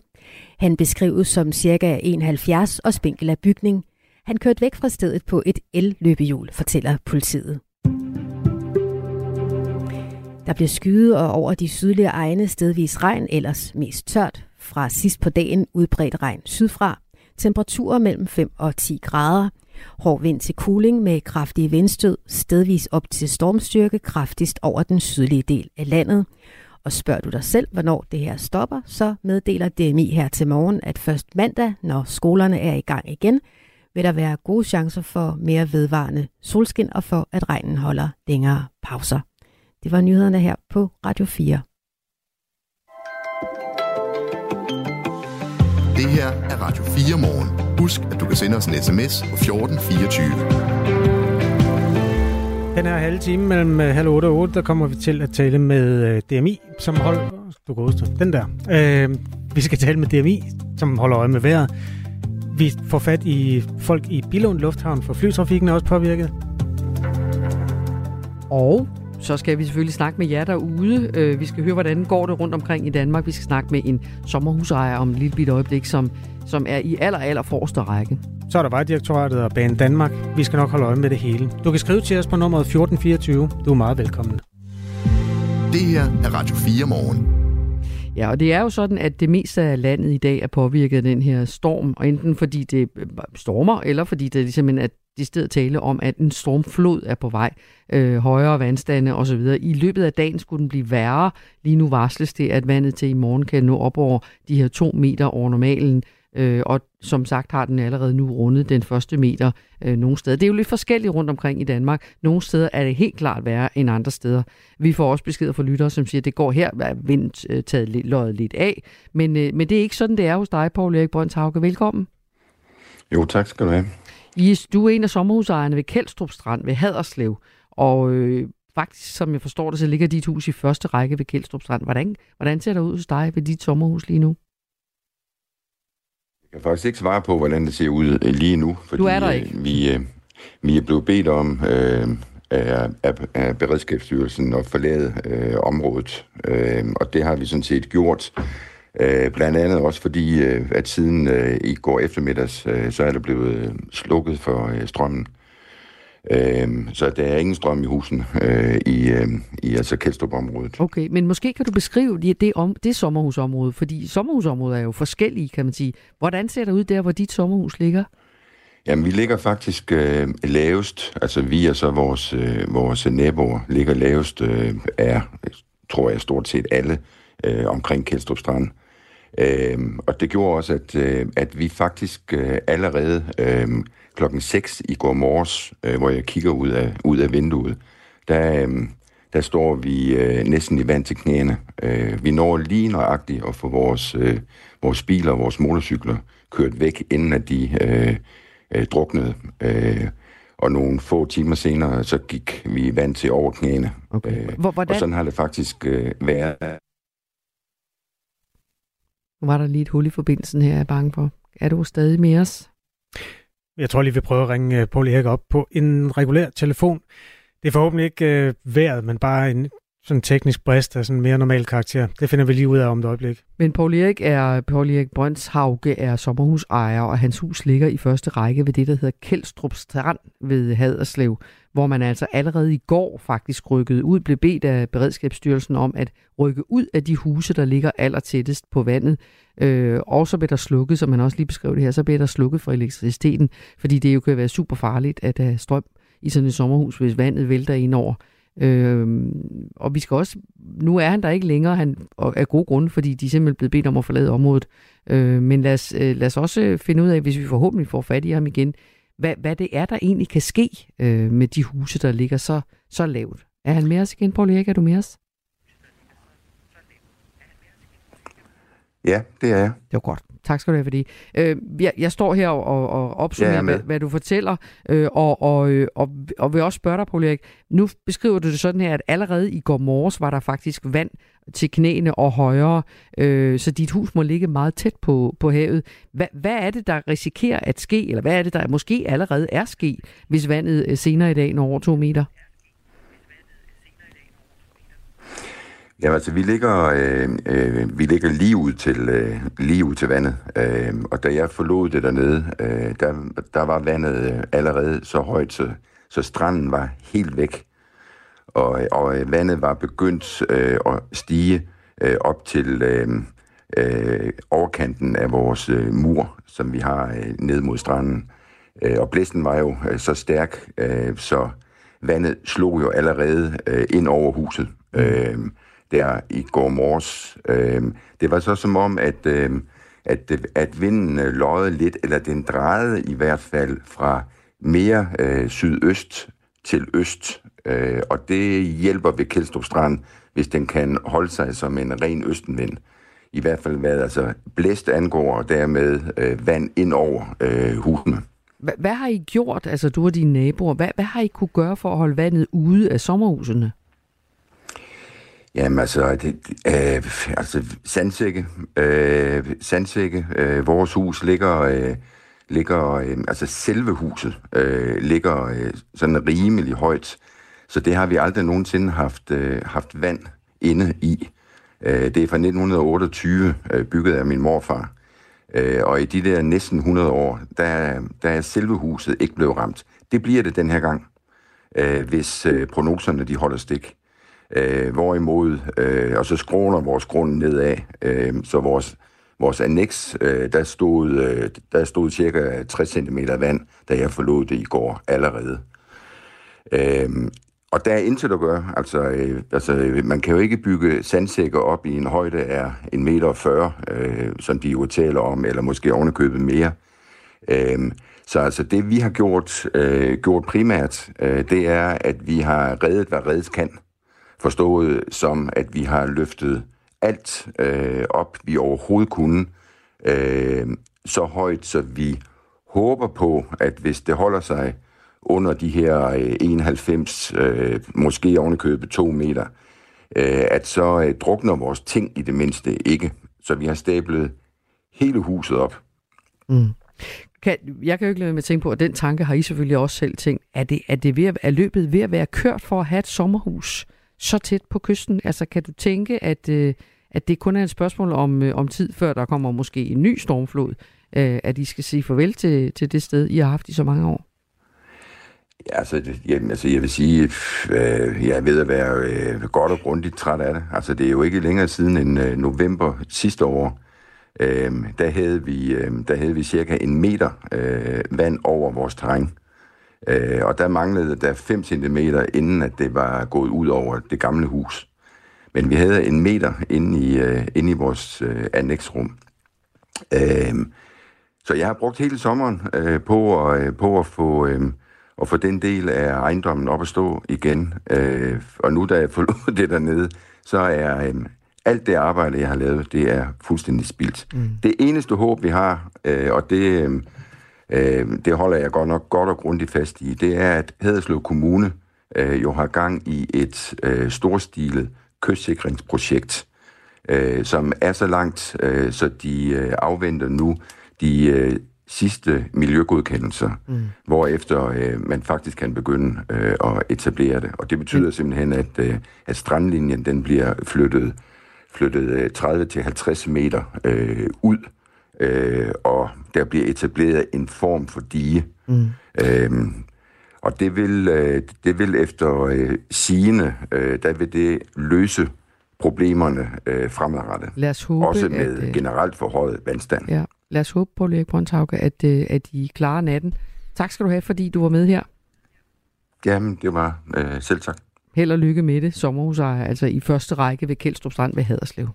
Han beskrives som cirka 71 og spinkel af bygning. Han kørte væk fra stedet på et el-løbehjul, fortæller politiet. Der bliver skyet og over de sydlige egne stedvis regn, ellers mest tørt. Fra sidst på dagen udbredt regn sydfra. Temperaturer mellem 5 og 10 grader. Hård vind til cooling med kraftige vindstød, stedvis op til stormstyrke kraftigst over den sydlige del af landet. Og spørger du dig selv, hvornår det her stopper, så meddeler DMI her til morgen, at først mandag, når skolerne er i gang igen, vil der være gode chancer for mere vedvarende solskin og for, at regnen holder længere pauser. Det var nyhederne her på Radio 4. Det her er Radio 4 morgen. Husk, at du kan sende os en sms på 1424. Den her halve time mellem øh, halv 8 og 8, der kommer vi til at tale med øh, DMI, som holder... Du går den der. Øh, vi skal tale med DMI, som holder øje med vejret. Vi får fat i folk i Billund Lufthavn, for flytrafikken er også påvirket. Og så skal vi selvfølgelig snakke med jer derude. Øh, vi skal høre, hvordan går det rundt omkring i Danmark. Vi skal snakke med en sommerhusejer om et lille bit øjeblik, som, som er i aller, aller forreste række. Så er der Vejdirektoratet og Bane Danmark. Vi skal nok holde øje med det hele. Du kan skrive til os på nummeret 1424. Du er meget velkommen. Det her er Radio 4 morgen. Ja, og det er jo sådan, at det meste af landet i dag er påvirket af den her storm, og enten fordi det øh, stormer, eller fordi det ligesom er de stedet tale om, at en stormflod er på vej, øh, højere vandstande osv. I løbet af dagen skulle den blive værre. Lige nu varsles det, at vandet til i morgen kan nå op over de her to meter over normalen. Øh, og som sagt har den allerede nu rundet den første meter øh, nogle steder. Det er jo lidt forskelligt rundt omkring i Danmark. Nogle steder er det helt klart værre end andre steder. Vi får også beskeder fra lyttere, som siger, at det går her, at vind øh, taget lidt, løjet lidt af. Men, øh, men det er ikke sådan, det er hos dig, Paul Erik Brøndshauke. Velkommen. Jo, tak skal du have. Yes, du er en af sommerhusejerne ved Kældstrup Strand ved Haderslev. Og øh, faktisk, som jeg forstår det, så ligger dit hus i første række ved Kældstrup Strand. Hvordan, hvordan ser det ud hos dig ved dit sommerhus lige nu? Jeg kan faktisk ikke svare på, hvordan det ser ud øh, lige nu. Fordi, du er der ikke? Øh, vi, øh, vi er blevet bedt om øh, af, af, af Beredskabsstyrelsen at forlade øh, området, øh, og det har vi sådan set gjort. Øh, blandt andet også fordi, øh, at siden øh, i går eftermiddags, øh, så er der blevet slukket for øh, strømmen. Øh, så der er ingen strøm i husen øh, i, øh, i altså Kældstrup-området. Okay, men måske kan du beskrive det, det, om, det sommerhusområde, fordi sommerhusområdet er jo forskellige, kan man sige. Hvordan ser det ud der, hvor dit sommerhus ligger? Jamen, vi ligger faktisk øh, lavest, altså vi og så vores, øh, vores naboer ligger lavest, øh, er, tror jeg, stort set alle øh, omkring Kældstrup Strand. Øh, og det gjorde også, at, øh, at vi faktisk øh, allerede øh, klokken 6 i går morges, øh, hvor jeg kigger ud af, ud af vinduet, der, øh, der står vi øh, næsten i vand til knæene. Øh, vi når lige nøjagtigt at få vores, øh, vores biler og vores motorcykler kørt væk, inden at de øh, øh, druknede. Øh, og nogle få timer senere, så gik vi i vand til over knæene. Okay. Øh, Og sådan har det faktisk øh, været. Nu var der lige et hul i forbindelsen her, jeg er bange for. Er du stadig med os? Jeg tror lige, vi prøver at ringe øh, Paul Erik op på en regulær telefon. Det er forhåbentlig ikke øh, vejret, men bare en sådan teknisk brist af sådan mere normal karakter. Det finder vi lige ud af om et øjeblik. Men Paul Erik, er, Paul Erik Brøndshauge er sommerhusejer, og hans hus ligger i første række ved det, der hedder Kjeldstrup Strand ved Haderslev, hvor man altså allerede i går faktisk rykkede ud, blev bedt af Beredskabsstyrelsen om at rykke ud af de huse, der ligger allertættest på vandet. Øh, og så blev der slukket, som man også lige beskrev det her, så blev der slukket for elektriciteten, fordi det jo kan være super farligt at have strøm i sådan et sommerhus, hvis vandet vælter ind over. Øh, og vi skal også, nu er han der ikke længere, han, og af gode grunde, fordi de er simpelthen blevet bedt om at forlade området. Øh, men lad os, øh, lad os også finde ud af, hvis vi forhåbentlig får fat i ham igen, hvad, hvad det er, der egentlig kan ske øh, med de huse, der ligger så, så lavt. Er han med os igen, Paul Erik? Er du med os? Ja, det er jeg. Det var godt. Tak skal du have for det. Øh, jeg, jeg står her og, og opsummerer, ja, hvad, hvad du fortæller, øh, og, og, øh, og, og vil også spørge dig, Paul Erik. Nu beskriver du det sådan her, at allerede i går morges var der faktisk vand til knæene og højere, øh, så dit hus må ligge meget tæt på, på havet. Hva, hvad er det, der risikerer at ske, eller hvad er det, der måske allerede er sket, hvis vandet øh, senere i dag når over to meter? Ja, altså vi ligger, øh, øh, vi ligger lige ud til, øh, lige ud til vandet, øh, og da jeg forlod det dernede, øh, der, der var vandet øh, allerede så højt, så, så stranden var helt væk, og, og øh, vandet var begyndt øh, at stige øh, op til øh, øh, overkanten af vores øh, mur, som vi har øh, ned mod stranden, øh, og blæsten var jo øh, så stærk, øh, så vandet slog jo allerede øh, ind over huset. Øh, der i går morges. Øh, det var så som om, at, øh, at, at vinden øh, løjede lidt, eller den drejede i hvert fald fra mere øh, sydøst til øst, øh, og det hjælper ved Kjeldstrup Strand, hvis den kan holde sig som en ren østenvind. I hvert fald hvad altså blæst angår, og dermed øh, vand ind over øh, husene. Hvad, hvad har I gjort, altså du og dine naboer, hvad, hvad har I kunne gøre for at holde vandet ude af sommerhusene? Jamen altså, det, øh, altså sandsække, øh, sandsække, øh, vores hus ligger, øh, ligger øh, altså selve huset øh, ligger øh, sådan rimelig højt, så det har vi aldrig nogensinde haft, øh, haft vand inde i. Øh, det er fra 1928, øh, bygget af min morfar. Øh, og i de der næsten 100 år, der, der er selve huset ikke blevet ramt. Det bliver det den her gang, øh, hvis øh, prognoserne de holder stik. Øh, hvorimod, øh, og så skråner vores grund nedad, øh, så vores, vores annex, øh, der, stod, øh, der stod cirka 60 cm vand, da jeg forlod det i går allerede. Øh, og der er intet at gøre. Altså, øh, altså, man kan jo ikke bygge sandsækker op i en højde af en meter 40, øh, som de jo taler om, eller måske ovenikøbet mere. Øh, så altså det, vi har gjort, øh, gjort primært, øh, det er, at vi har reddet, hvad reddet kan. Forstået som, at vi har løftet alt øh, op, vi overhovedet kunne, øh, så højt, så vi håber på, at hvis det holder sig under de her øh, 91, øh, måske ovenikøbet 2 meter, øh, at så øh, drukner vores ting i det mindste ikke. Så vi har stablet hele huset op. Mm. Kan, jeg kan jo ikke lade med at tænke på, at den tanke har I selvfølgelig også selv tænkt. Er, det, er, det ved at, er løbet ved at være kørt for at have et sommerhus så tæt på kysten? Altså kan du tænke, at, øh, at det kun er et spørgsmål om, øh, om tid, før der kommer måske en ny stormflod, øh, at I skal sige farvel til, til det sted, I har haft i så mange år? Ja, altså, jamen, altså, jeg vil sige, øh, jeg er ved at være øh, godt og grundigt træt af det. Altså, det er jo ikke længere siden end øh, november sidste år, øh, der, havde vi, øh, der havde vi cirka en meter øh, vand over vores terræn. Øh, og der manglede der 5 cm, inden at det var gået ud over det gamle hus. Men vi havde en meter inde i, øh, inde i vores øh, anlægsrum. Øh, så jeg har brugt hele sommeren øh, på, at, øh, på at få... Øh, og få den del af ejendommen op at stå igen. Øh, og nu da jeg forlod det dernede, så er øh, alt det arbejde, jeg har lavet, det er fuldstændig spildt. Mm. Det eneste håb, vi har, øh, og det, øh, det holder jeg godt nok godt og grundigt fast i, det er, at Haderslev Kommune øh, jo har gang i et øh, storstilet kystsikringsprojekt, øh, som er så langt, øh, så de øh, afventer nu de øh, sidste miljøgodkendelser, mm. hvorefter øh, man faktisk kan begynde øh, at etablere det. Og det betyder mm. simpelthen, at, øh, at strandlinjen den bliver flyttet, flyttet øh, 30-50 meter øh, ud, øh, og der bliver etableret en form for dige. Mm. Øh, og det vil, øh, det vil efter øh, sigende, øh, der vil det løse problemerne øh, fremadrettet. Lad os håbe, Også med at, øh, generelt forhøjet vandstand. Ja. Lad os håbe på, Erik Brøndshauke, at, øh, at I klarer natten. Tak skal du have, fordi du var med her. Jamen, det var øh, selv tak. Held og lykke med det, sommerhusejer, altså i første række ved Kjeldstrup Strand ved Haderslev.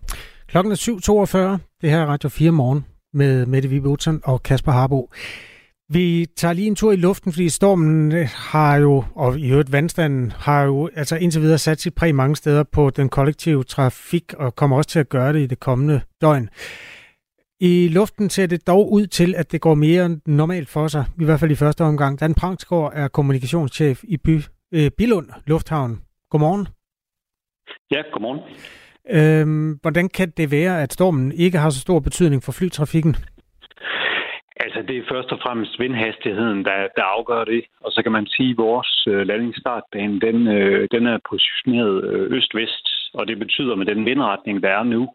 Klokken er 7.42. Det her er Radio 4 morgen med Mette Vibe og Kasper Harbo. Vi tager lige en tur i luften, fordi stormen øh, har jo, og i øvrigt vandstanden, har jo altså indtil videre sat sit præg mange steder på den kollektive trafik, og kommer også til at gøre det i det kommende døgn. I luften ser det dog ud til, at det går mere normalt for sig, i hvert fald i første omgang. Dan Prangsgaard er kommunikationschef i By, øh, Bilund Lufthavn. Godmorgen. Ja, godmorgen. Øhm, hvordan kan det være, at stormen ikke har så stor betydning for flytrafikken? Altså, det er først og fremmest vindhastigheden, der, der afgør det. Og så kan man sige, at vores øh, landingsstartbane, den, øh, den er positioneret øh, øst-vest. Og det betyder, med den vindretning, der er nu,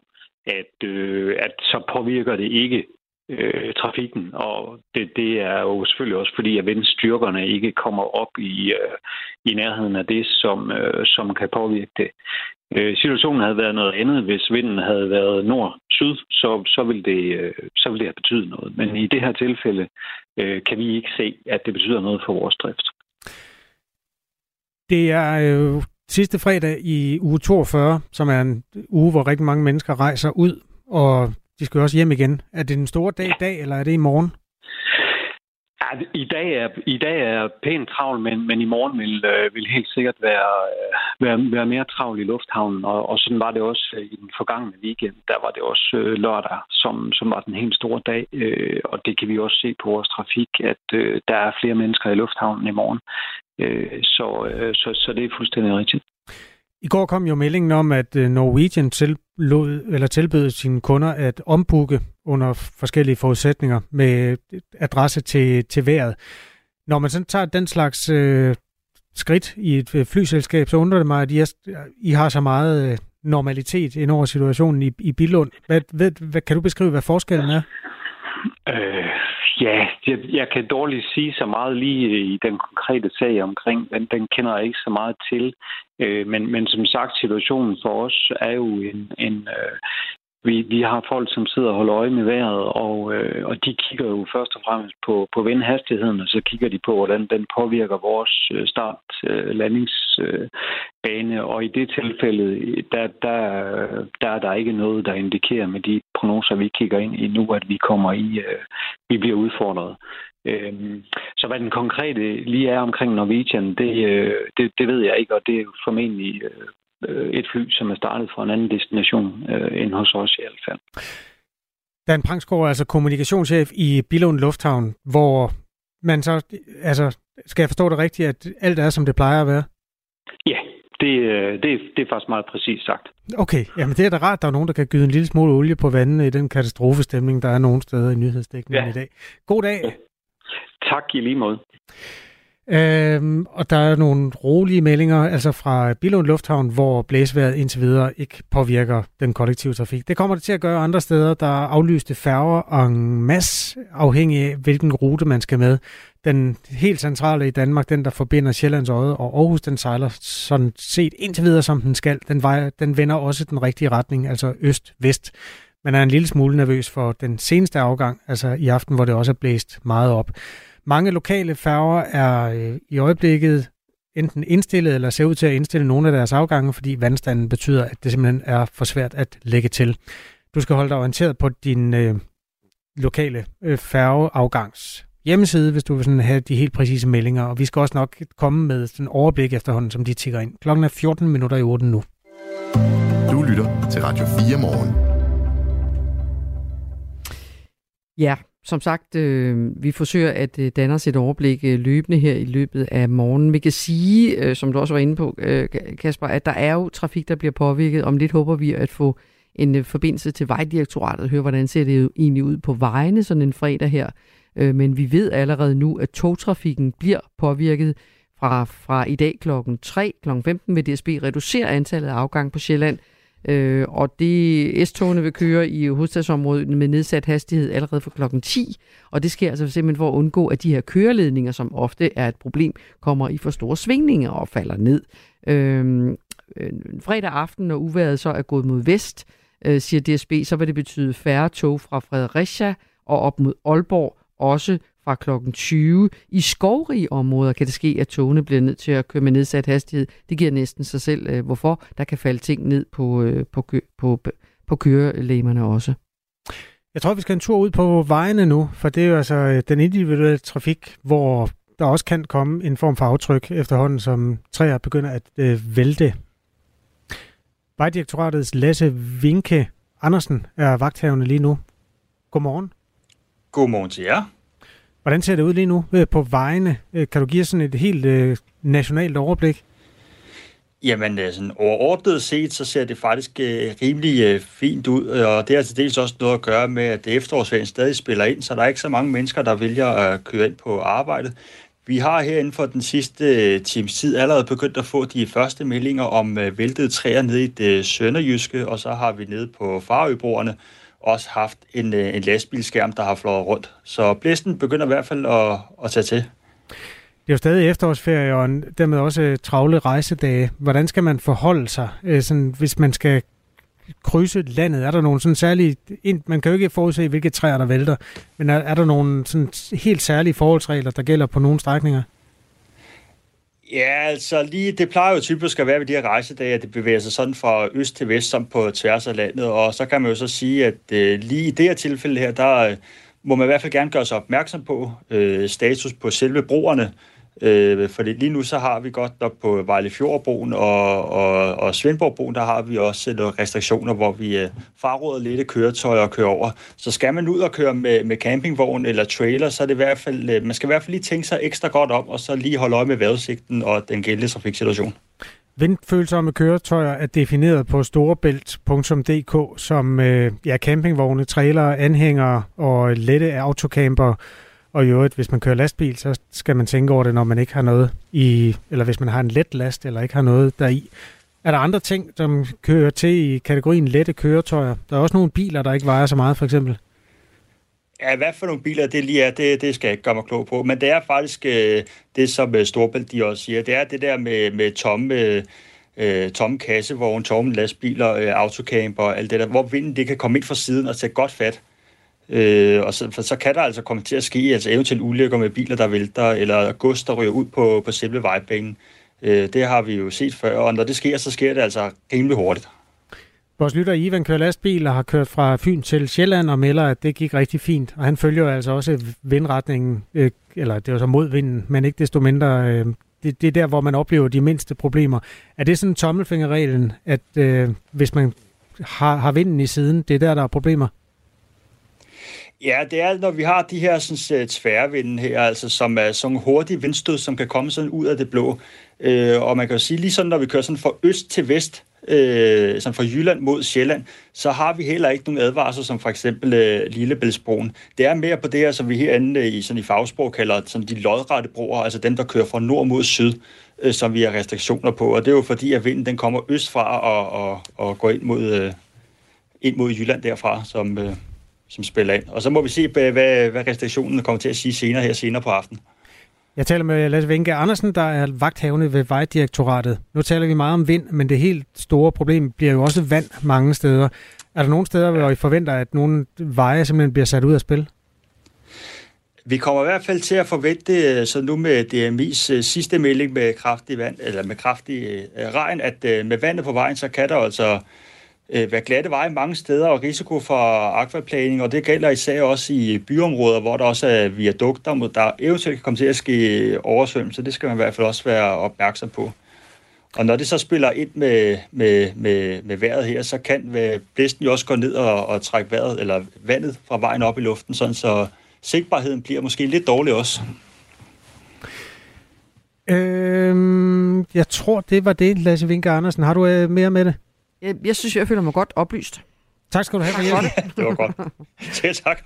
at, øh, at så påvirker det ikke øh, trafikken. Og det, det er jo selvfølgelig også fordi, at vindstyrkerne ikke kommer op i, øh, i nærheden af det, som, øh, som kan påvirke det. Øh, situationen havde været noget andet, hvis vinden havde været nord-syd, så, så, ville det, øh, så ville det have betydet noget. Men i det her tilfælde øh, kan vi ikke se, at det betyder noget for vores drift. Det er øh, sidste fredag i uge 42, som er en uge, hvor rigtig mange mennesker rejser ud, og de skal også hjem igen. Er det den store dag i dag, eller er det i morgen? Ja, i dag er, i dag er pænt travlt, men, men i morgen vil, øh, vil helt sikkert være, øh, være, være mere travlt i lufthavnen. Og, og sådan var det også øh, i den forgangne weekend. Der var det også øh, lørdag, som, som var den helt store dag. Øh, og det kan vi også se på vores trafik, at øh, der er flere mennesker i lufthavnen i morgen. Øh, så, øh, så, så det er fuldstændig rigtigt. I går kom jo meldingen om, at øh, Norwegian tilbød, eller tilbød sine kunder at ombooke under forskellige forudsætninger med adresse til, til vejret. Når man sådan tager den slags øh, skridt i et øh, flyselskab, så undrer det mig, at I, er, I har så meget øh, normalitet ind over situationen i, i Billund. Hvad, ved, hvad, kan du beskrive, hvad forskellen er? Øh, ja, jeg, jeg kan dårligt sige så meget lige i den konkrete sag omkring, den, den kender jeg ikke så meget til. Øh, men, men som sagt, situationen for os er jo en, en, øh, vi, vi har folk, som sidder og holder øje med vejret, og, øh, og de kigger jo først og fremmest på, på vindhastigheden, og så kigger de på, hvordan den påvirker vores start-landingsbane. Øh, øh og i det tilfælde, der, der, der er der ikke noget, der indikerer med de prognoser, vi kigger ind i nu, at vi kommer i, øh, vi bliver udfordret. Øhm, så hvad den konkrete lige er omkring Norwegian, det, øh, det, det ved jeg ikke, og det er jo formentlig øh, øh, et fly, som er startet fra en anden destination øh, end hos os i hvert fald. Dan Prangsgaard er altså kommunikationschef i Billund Lufthavn, hvor man så, altså, skal jeg forstå det rigtigt, at alt er, som det plejer at være? Ja, det, øh, det, det er faktisk meget præcist sagt. Okay, jamen det er da rart, at der er nogen, der kan gyde en lille smule olie på vandet i den katastrofestemning, der er nogle steder i nyhedsdækningen ja. i dag. God dag. Ja. Tak i lige måde. Øhm, og der er nogle rolige meldinger, altså fra Billund Lufthavn, hvor blæsværet indtil videre ikke påvirker den kollektive trafik. Det kommer det til at gøre andre steder. Der er aflyste færger og en masse afhængig af, hvilken rute man skal med. Den helt centrale i Danmark, den der forbinder Sjællands Øde og Aarhus, den sejler sådan set indtil videre, som den skal. Den, vej, den vender også den rigtige retning, altså øst-vest. Man er en lille smule nervøs for den seneste afgang, altså i aften, hvor det også er blæst meget op. Mange lokale færger er øh, i øjeblikket enten indstillet eller ser ud til at indstille nogle af deres afgange, fordi vandstanden betyder, at det simpelthen er for svært at lægge til. Du skal holde dig orienteret på din øh, lokale øh, færgeafgangs hjemmeside, hvis du vil sådan have de helt præcise meldinger, og vi skal også nok komme med sådan en overblik efterhånden, som de tigger ind. Klokken er 14 minutter i 8 nu. Du lytter til Radio 4 morgen. Ja, som sagt, øh, vi forsøger at øh, danne os et overblik øh, løbende her i løbet af morgenen. Vi kan sige, øh, som du også var inde på, øh, Kasper, at der er jo trafik, der bliver påvirket. Om lidt håber vi at få en øh, forbindelse til Vejdirektoratet og høre, hvordan ser det egentlig ud på vejene sådan en fredag her. Øh, men vi ved allerede nu, at togtrafikken bliver påvirket fra, fra i dag klokken 3, klokken 15 vil DSB reducere antallet af afgang på Sjælland Øh, og det S-togene vil køre i hovedstadsområdet med nedsat hastighed allerede fra klokken 10. Og det sker altså simpelthen for at undgå, at de her køreledninger, som ofte er et problem, kommer i for store svingninger og falder ned. Øh, øh, fredag aften, når uværet så er gået mod vest, øh, siger DSB, så vil det betyde færre tog fra Fredericia og op mod Aalborg, også fra kl. 20. I skovrige områder kan det ske, at togene bliver nødt til at køre med nedsat hastighed. Det giver næsten sig selv, øh, hvorfor der kan falde ting ned på, øh, på, på, på, på kørelæmerne også. Jeg tror, vi skal en tur ud på vejene nu, for det er jo altså øh, den individuelle trafik, hvor der også kan komme en form for aftryk efterhånden, som træer begynder at øh, vælte. Vejdirektoratets Lasse Vinke Andersen er vagthavende lige nu. Godmorgen. Godmorgen til jer. Hvordan ser det ud lige nu øh, på vejene? Øh, kan du give sådan et helt øh, nationalt overblik? Jamen, sådan overordnet set, så ser det faktisk øh, rimelig øh, fint ud, og det har til altså dels også noget at gøre med, at efterårsferien stadig spiller ind, så der er ikke så mange mennesker, der vælger at køre ind på arbejdet. Vi har her inden for den sidste øh, times tid allerede begyndt at få de første meldinger om øh, væltede træer nede i det sønderjyske, og så har vi nede på Farøbroerne også haft en, øh, en lastbilskærm, der har flået rundt. Så blæsten begynder i hvert fald at, at tage til. Det er jo stadig efterårsferie og dermed også øh, travle rejsedage. Hvordan skal man forholde sig, øh, sådan, hvis man skal krydse landet? Er der nogle sådan særlige... Man kan jo ikke forudse, hvilke træer der vælter, men er, er der nogle sådan helt særlige forholdsregler, der gælder på nogle strækninger? Ja, altså lige, det plejer jo typisk at være ved de her rejsedage, at det bevæger sig sådan fra øst til vest, som på tværs af landet, og så kan man jo så sige, at øh, lige i det her tilfælde her, der, øh, må man i hvert fald gerne gøre sig opmærksom på øh, status på selve broerne, Øh, for lige nu så har vi godt nok på Vejlefjordbroen og, og, og Svendborgbroen, der har vi også nogle restriktioner, hvor vi øh, fraråder lette køretøjer og køre over. Så skal man ud og køre med, med campingvogn eller trailer, så er det i hvert fald, øh, man skal i hvert fald lige tænke sig ekstra godt om, og så lige holde øje med vejrudsigten og den gældende trafiksituation. Vindfølsomme køretøjer er defineret på storebælt.dk som øh, ja, campingvogne, trailer, anhængere og lette autocamper og i øvrigt, hvis man kører lastbil, så skal man tænke over det, når man ikke har noget i, eller hvis man har en let last, eller ikke har noget deri. Er der andre ting, som kører til i kategorien lette køretøjer? Der er også nogle biler, der ikke vejer så meget, for eksempel. Ja, hvad for nogle biler det lige er, det, det skal jeg ikke gøre mig klog på. Men det er faktisk øh, det, som øh, Storbælt de også siger. Det er det der med, med tomme, øh, øh, tomme kassevogne, tomme lastbiler, øh, autocamper og alt det der, hvor vinden det kan komme ind fra siden og tage godt fat. Øh, og så, for så kan der altså komme til at ske altså eventuelt ulykker med biler, der vælter, eller gods, der ryger ud på, på selve vejbanen. Øh, det har vi jo set før, og når det sker, så sker det altså rimelig hurtigt. Vores lytter Ivan kører lastbil og har kørt fra Fyn til Sjælland og melder, at det gik rigtig fint. Og han følger jo altså også vindretningen, øh, eller det var så mod vinden, men ikke desto mindre. Øh, det, det er der, hvor man oplever de mindste problemer. Er det sådan tommelfingerreglen, at øh, hvis man har, har vinden i siden, det er der, der er problemer? Ja, det er, når vi har de her sådan, øh, tværvinde her, altså, som er sådan hurtige vindstød, som kan komme sådan ud af det blå. Øh, og man kan jo sige, lige sådan, når vi kører sådan fra øst til vest, øh, sådan fra Jylland mod Sjælland, så har vi heller ikke nogen advarsler, som for eksempel øh, Lillebæltsbroen. Det er mere på det her, som vi herinde øh, i, sådan i fagsprog kalder sådan de lodrette broer, altså dem, der kører fra nord mod syd, øh, som vi har restriktioner på. Og det er jo fordi, at vinden den kommer østfra og, og, og går ind mod, øh, ind mod Jylland derfra, som... Øh, som spiller ind. Og så må vi se, hvad, hvad restriktionerne kommer til at sige senere her senere på aftenen. Jeg taler med Lasse Vinke Andersen, der er vagthavende ved Vejdirektoratet. Nu taler vi meget om vind, men det helt store problem bliver jo også vand mange steder. Er der nogle steder, hvor I forventer, at nogle veje simpelthen bliver sat ud af spil? Vi kommer i hvert fald til at forvente, så nu med DMI's øh, sidste melding med kraftig vand, eller med kraftig øh, regn, at øh, med vandet på vejen, så kan der altså øh, være glatte veje mange steder og risiko for akvaplaning, og det gælder især også i byområder, hvor der også er viadukter, hvor der eventuelt kan komme til at ske oversvømmelse. Det skal man i hvert fald også være opmærksom på. Og når det så spiller ind med, med, med, med vejret her, så kan øh, blæsten jo også gå ned og, og trække vejret, eller vandet fra vejen op i luften, sådan så sigtbarheden bliver måske lidt dårlig også. Øhm, jeg tror, det var det, Lasse Vinke Andersen. Har du øh, mere med det? Jeg, jeg synes, jeg føler mig godt oplyst. Tak skal du have for hjælpen. det var godt. Selv tak.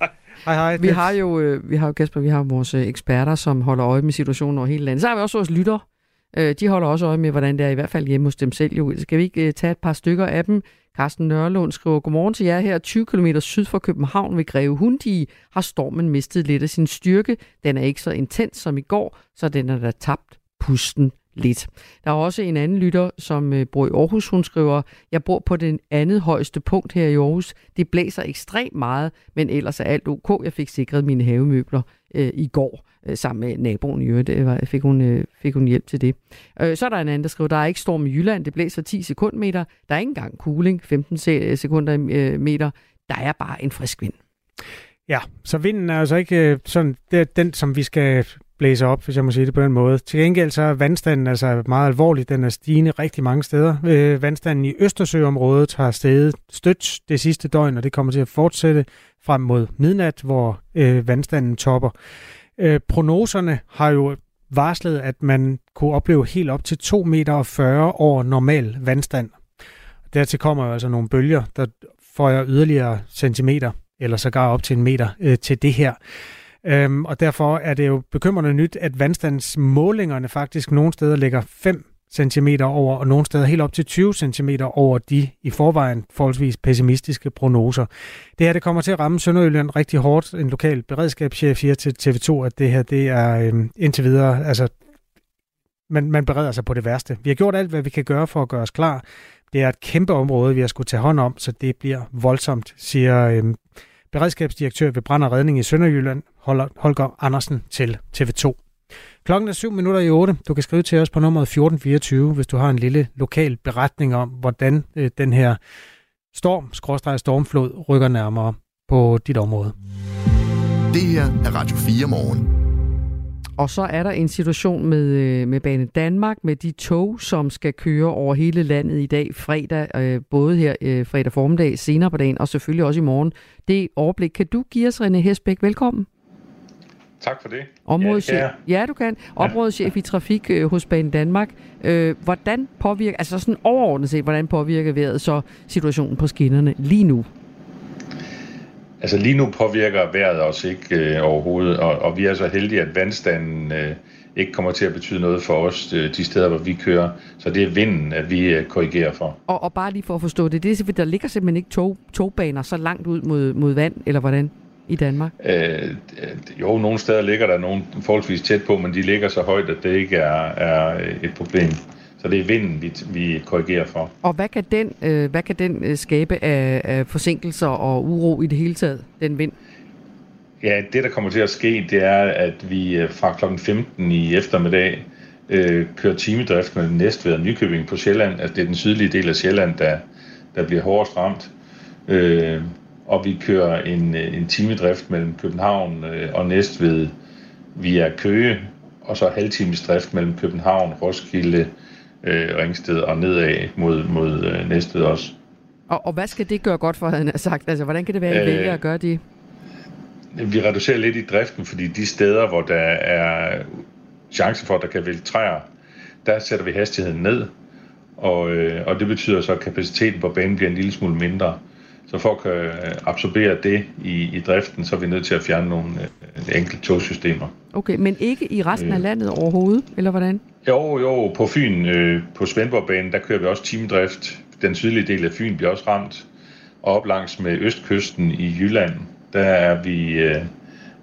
Hej, hej. Vi har jo, øh, vi har jo Kasper, vi har vores øh, eksperter, som holder øje med situationen over hele landet. Så har vi også vores lytter. Øh, de holder også øje med, hvordan det er i hvert fald hjemme hos dem selv. Jo. Skal vi ikke tage et par stykker af dem? Carsten Nørlund skriver, Godmorgen til jer her. 20 km syd for København ved Greve Hundi har stormen mistet lidt af sin styrke. Den er ikke så intens som i går, så den er da tabt pusten lidt. Der er også en anden lytter, som øh, bor i Aarhus. Hun skriver, jeg bor på det andet højeste punkt her i Aarhus. Det blæser ekstremt meget, men ellers er alt ok. Jeg fik sikret mine havemøbler øh, i går øh, sammen med naboen i øvrigt. Øh, fik, hun, øh, fik hun hjælp til det. Øh, så er der en anden, der skriver, der er ikke storm i Jylland. Det blæser 10 sekundmeter. Der er ikke engang cooling, 15 øh, sekunder øh, meter. Der er bare en frisk vind. Ja, så vinden er altså ikke øh, sådan, det er den, som vi skal blæser op, hvis jeg må sige det på den måde. Til gengæld så er vandstanden altså meget alvorlig. Den er stigende rigtig mange steder. Øh, vandstanden i Østersøområdet har steget stødt det sidste døgn, og det kommer til at fortsætte frem mod midnat, hvor øh, vandstanden topper. Øh, prognoserne har jo varslet, at man kunne opleve helt op til 2,40 meter over normal vandstand. Dertil kommer jo altså nogle bølger, der får yderligere centimeter, eller sågar op til en meter øh, til det her. Øhm, og derfor er det jo bekymrende nyt, at vandstandsmålingerne faktisk nogle steder ligger 5 cm over, og nogle steder helt op til 20 cm over de i forvejen forholdsvis pessimistiske prognoser. Det her det kommer til at ramme Sønderjylland rigtig hårdt. En lokal beredskabschef siger til TV2, at det her det er øhm, indtil videre, altså man, man bereder sig på det værste. Vi har gjort alt, hvad vi kan gøre for at gøre os klar. Det er et kæmpe område, vi har skulle tage hånd om, så det bliver voldsomt, siger øhm, beredskabsdirektør ved Brand og Redning i Sønderjylland, Holger Andersen til TV2. Klokken er 7 minutter i 8. Du kan skrive til os på nummeret 1424, hvis du har en lille lokal beretning om, hvordan øh, den her storm, skråstrej stormflod, rykker nærmere på dit område. Det her er Radio 4 morgen. Og så er der en situation med, øh, med Bane Danmark, med de tog, som skal køre over hele landet i dag, fredag, øh, både her øh, fredag formiddag, senere på dagen, og selvfølgelig også i morgen. Det overblik kan du give os, René Hesbæk. Velkommen. Tak for det. Områdeschef, ja, ja, du kan. Områdeschef ja. i trafik øh, hos Bane Danmark. Øh, hvordan påvirker, altså sådan overordnet set, hvordan påvirker vejret så situationen på skinnerne lige nu? Altså lige nu påvirker vejret os ikke øh, overhovedet, og, og vi er så heldige, at vandstanden øh, ikke kommer til at betyde noget for os øh, de steder, hvor vi kører. Så det er vinden, at vi øh, korrigerer for. Og, og bare lige for at forstå det, det er simpelthen, der ligger simpelthen ikke tog, togbaner så langt ud mod, mod vand, eller hvordan? i Danmark? Øh, jo, nogle steder ligger der nogle forholdsvis tæt på, men de ligger så højt, at det ikke er, er et problem. Så det er vinden, vi, vi korrigerer for. Og hvad kan den, øh, hvad kan den øh, skabe af, af forsinkelser og uro i det hele taget, den vind? Ja, det der kommer til at ske, det er, at vi øh, fra kl. 15 i eftermiddag øh, kører timedrift med Næstved og Nykøbing på Sjælland. Altså det er den sydlige del af Sjælland, der, der bliver hårdest ramt. Øh, og vi kører en, øh, en timedrift mellem København og Næstved via Køge, og så halvtimes drift mellem København, Roskilde, øh, Ringsted og nedad mod, mod øh, Næstved også. Og, og hvad skal det gøre godt for, havde han sagt? Altså, hvordan kan det være, at I øh, vælger at gøre det? Vi reducerer lidt i driften, fordi de steder, hvor der er chance for, at der kan vælge træer, der sætter vi hastigheden ned, og, øh, og det betyder så, at kapaciteten på banen bliver en lille smule mindre. Så for at kan absorbere det i, i driften, så er vi nødt til at fjerne nogle øh, enkelte togsystemer. Okay, men ikke i resten af øh. landet overhovedet, eller hvordan? Jo, jo, på Fyn, øh, på Svendborgbanen, der kører vi også timedrift. Den sydlige del af Fyn bliver også ramt. Og op langs med østkysten i Jylland, der er vi øh,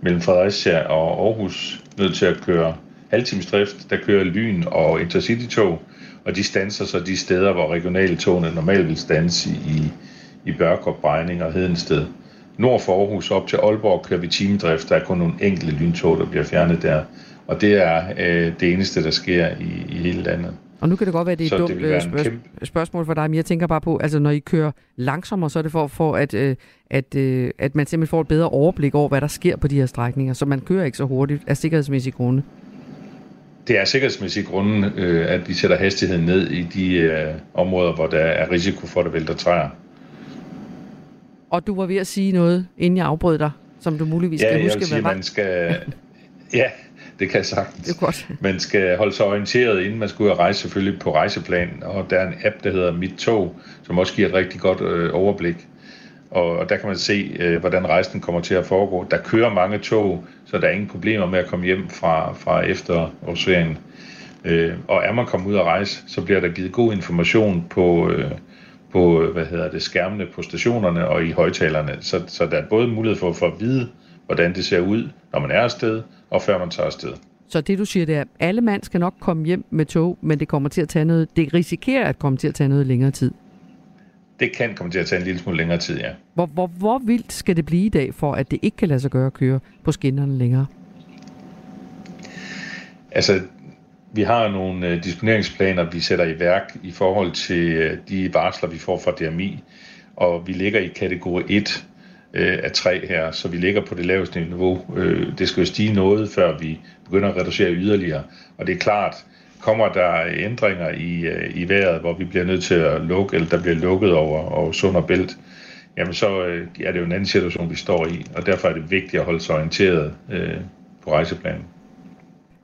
mellem Fredericia og Aarhus nødt til at køre halvtimesdrift. Der kører Lyn og Intercity-tog, og de stanser så de steder, hvor regionale togene normalt vil stanse i, i Børkop, Brejning og Hedensted. Nord for Aarhus op til Aalborg kører vi timedrift. Der er kun nogle enkelte lyntog, der bliver fjernet der. Og det er øh, det eneste, der sker i, i hele landet. Og nu kan det godt være, at det er et dumt øh, spørg- kæmpe... spørgsmål for dig, men jeg tænker bare på, altså når I kører langsommere, så er det for, for at, øh, at, øh, at man simpelthen får et bedre overblik over, hvad der sker på de her strækninger, så man kører ikke så hurtigt af sikkerhedsmæssige grunde. Det er sikkerhedsmæssige grunde, øh, at vi sætter hastigheden ned i de øh, områder, hvor der er risiko for, at der vælter træer. Og du var ved at sige noget, inden jeg afbrød dig, som du muligvis ja, skal huske, hvad sige, man skal... ja, det kan jeg sagtens. Det er godt. Man skal holde sig orienteret, inden man skal ud og rejse selvfølgelig på rejseplanen. Og der er en app, der hedder Mit Tog, som også giver et rigtig godt øh, overblik. Og, og der kan man se, øh, hvordan rejsen kommer til at foregå. Der kører mange tog, så der er ingen problemer med at komme hjem fra, fra efterårsferien. Øh, og er man kommet ud og rejse, så bliver der givet god information på... Øh, på hvad hedder det, skærmene på stationerne og i højtalerne. Så, så der er både mulighed for, for at vide, hvordan det ser ud, når man er afsted, og før man tager afsted. Så det du siger, det er, at alle mand skal nok komme hjem med tog, men det kommer til at tage noget, det risikerer at komme til at tage noget længere tid. Det kan komme til at tage en lille smule længere tid, ja. Hvor, hvor, hvor vildt skal det blive i dag, for at det ikke kan lade sig gøre at køre på skinnerne længere? Altså, vi har nogle øh, disponeringsplaner, vi sætter i værk i forhold til øh, de varsler, vi får fra DMI, og vi ligger i kategori 1 øh, af 3 her, så vi ligger på det laveste niveau. Det skal jo stige noget, før vi begynder at reducere yderligere, og det er klart, kommer der ændringer i, i vejret, hvor vi bliver nødt til at lukke, eller der bliver lukket over, over sund og bælt, jamen så er det jo en anden situation, vi står i, og derfor er det vigtigt at holde sig orienteret øh, på rejseplanen.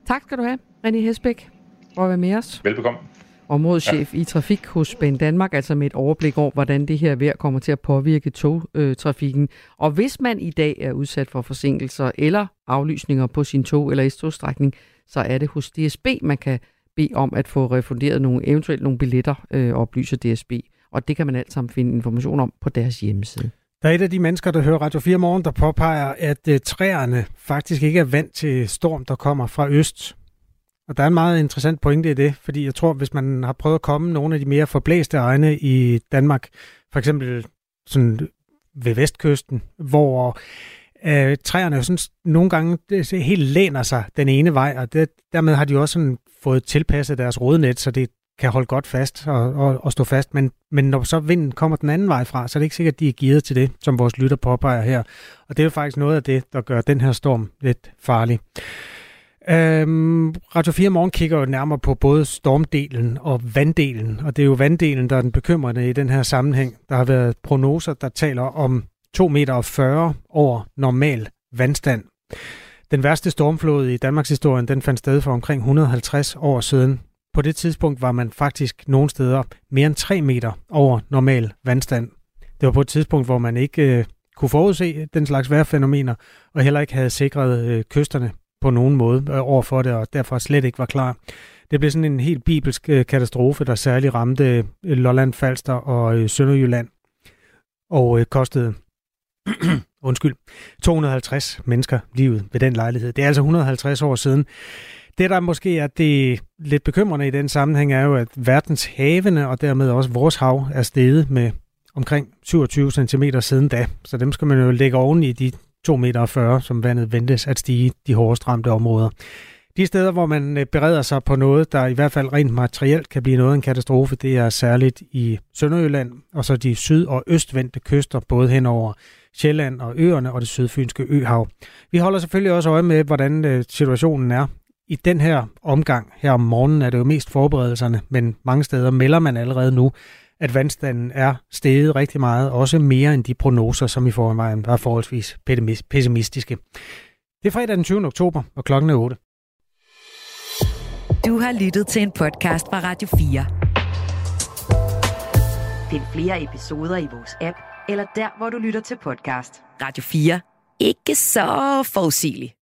Tak skal du have, René Hesbæk, for at være med os. Velbekomme. Områdeschef ja. i Trafik hos Bain Danmark, altså med et overblik over, hvordan det her vejr kommer til at påvirke togtrafikken. Og hvis man i dag er udsat for forsinkelser eller aflysninger på sin tog- eller S-togstrækning, så er det hos DSB, man kan bede om at få refunderet nogle, eventuelt nogle billetter, øh, oplyser DSB. Og det kan man alt sammen finde information om på deres hjemmeside. Der er et af de mennesker, der hører Radio 4 Morgen, der påpeger, at øh, træerne faktisk ikke er vant til storm, der kommer fra øst. Og der er en meget interessant pointe i det, fordi jeg tror, hvis man har prøvet at komme nogle af de mere forblæste egne i Danmark, for eksempel sådan ved vestkysten, hvor øh, træerne jo sådan nogle gange det, helt læner sig den ene vej, og det, dermed har de også sådan fået tilpasset deres rodnet, så det kan holde godt fast og, og, og stå fast, men, men når så vinden kommer den anden vej fra, så er det ikke sikkert, at de er gearet til det, som vores lytter påpeger her. Og det er jo faktisk noget af det, der gør den her storm lidt farlig. Øhm, Radio 4 Morgen kigger jo nærmere på både stormdelen og vanddelen, og det er jo vanddelen, der er den bekymrende i den her sammenhæng. Der har været prognoser, der taler om 2,40 meter over normal vandstand. Den værste stormflod i Danmarks historie, den fandt sted for omkring 150 år siden. På det tidspunkt var man faktisk nogle steder mere end 3 meter over normal vandstand. Det var på et tidspunkt, hvor man ikke øh, kunne forudse den slags vejrfænomener, og heller ikke havde sikret øh, kysterne på nogen måde øh, over for det, og derfor slet ikke var klar. Det blev sådan en helt bibelsk øh, katastrofe, der særligt ramte øh, Lolland, Falster og øh, Sønderjylland, og øh, kostede undskyld, 250 mennesker livet ved den lejlighed. Det er altså 150 år siden. Det, der måske er det lidt bekymrende i den sammenhæng, er jo, at verdens havene og dermed også vores hav er steget med omkring 27 cm siden da. Så dem skal man jo lægge oven i de 2,40 meter, som vandet ventes at stige de hårdest ramte områder. De steder, hvor man øh, bereder sig på noget, der i hvert fald rent materielt kan blive noget af en katastrofe, det er særligt i Sønderjylland, og så de syd- og østvendte kyster, både hen over Sjælland og øerne og det sydfynske øhav. Vi holder selvfølgelig også øje med, hvordan øh, situationen er. I den her omgang her om morgenen er det jo mest forberedelserne, men mange steder melder man allerede nu, at vandstanden er steget rigtig meget, også mere end de prognoser, som i forvejen var forholdsvis pessimistiske. Det er fredag den 20. oktober, og klokken er 8. Du har lyttet til en podcast fra Radio 4. Find flere episoder i vores app, eller der, hvor du lytter til podcast. Radio 4. Ikke så forudsigeligt.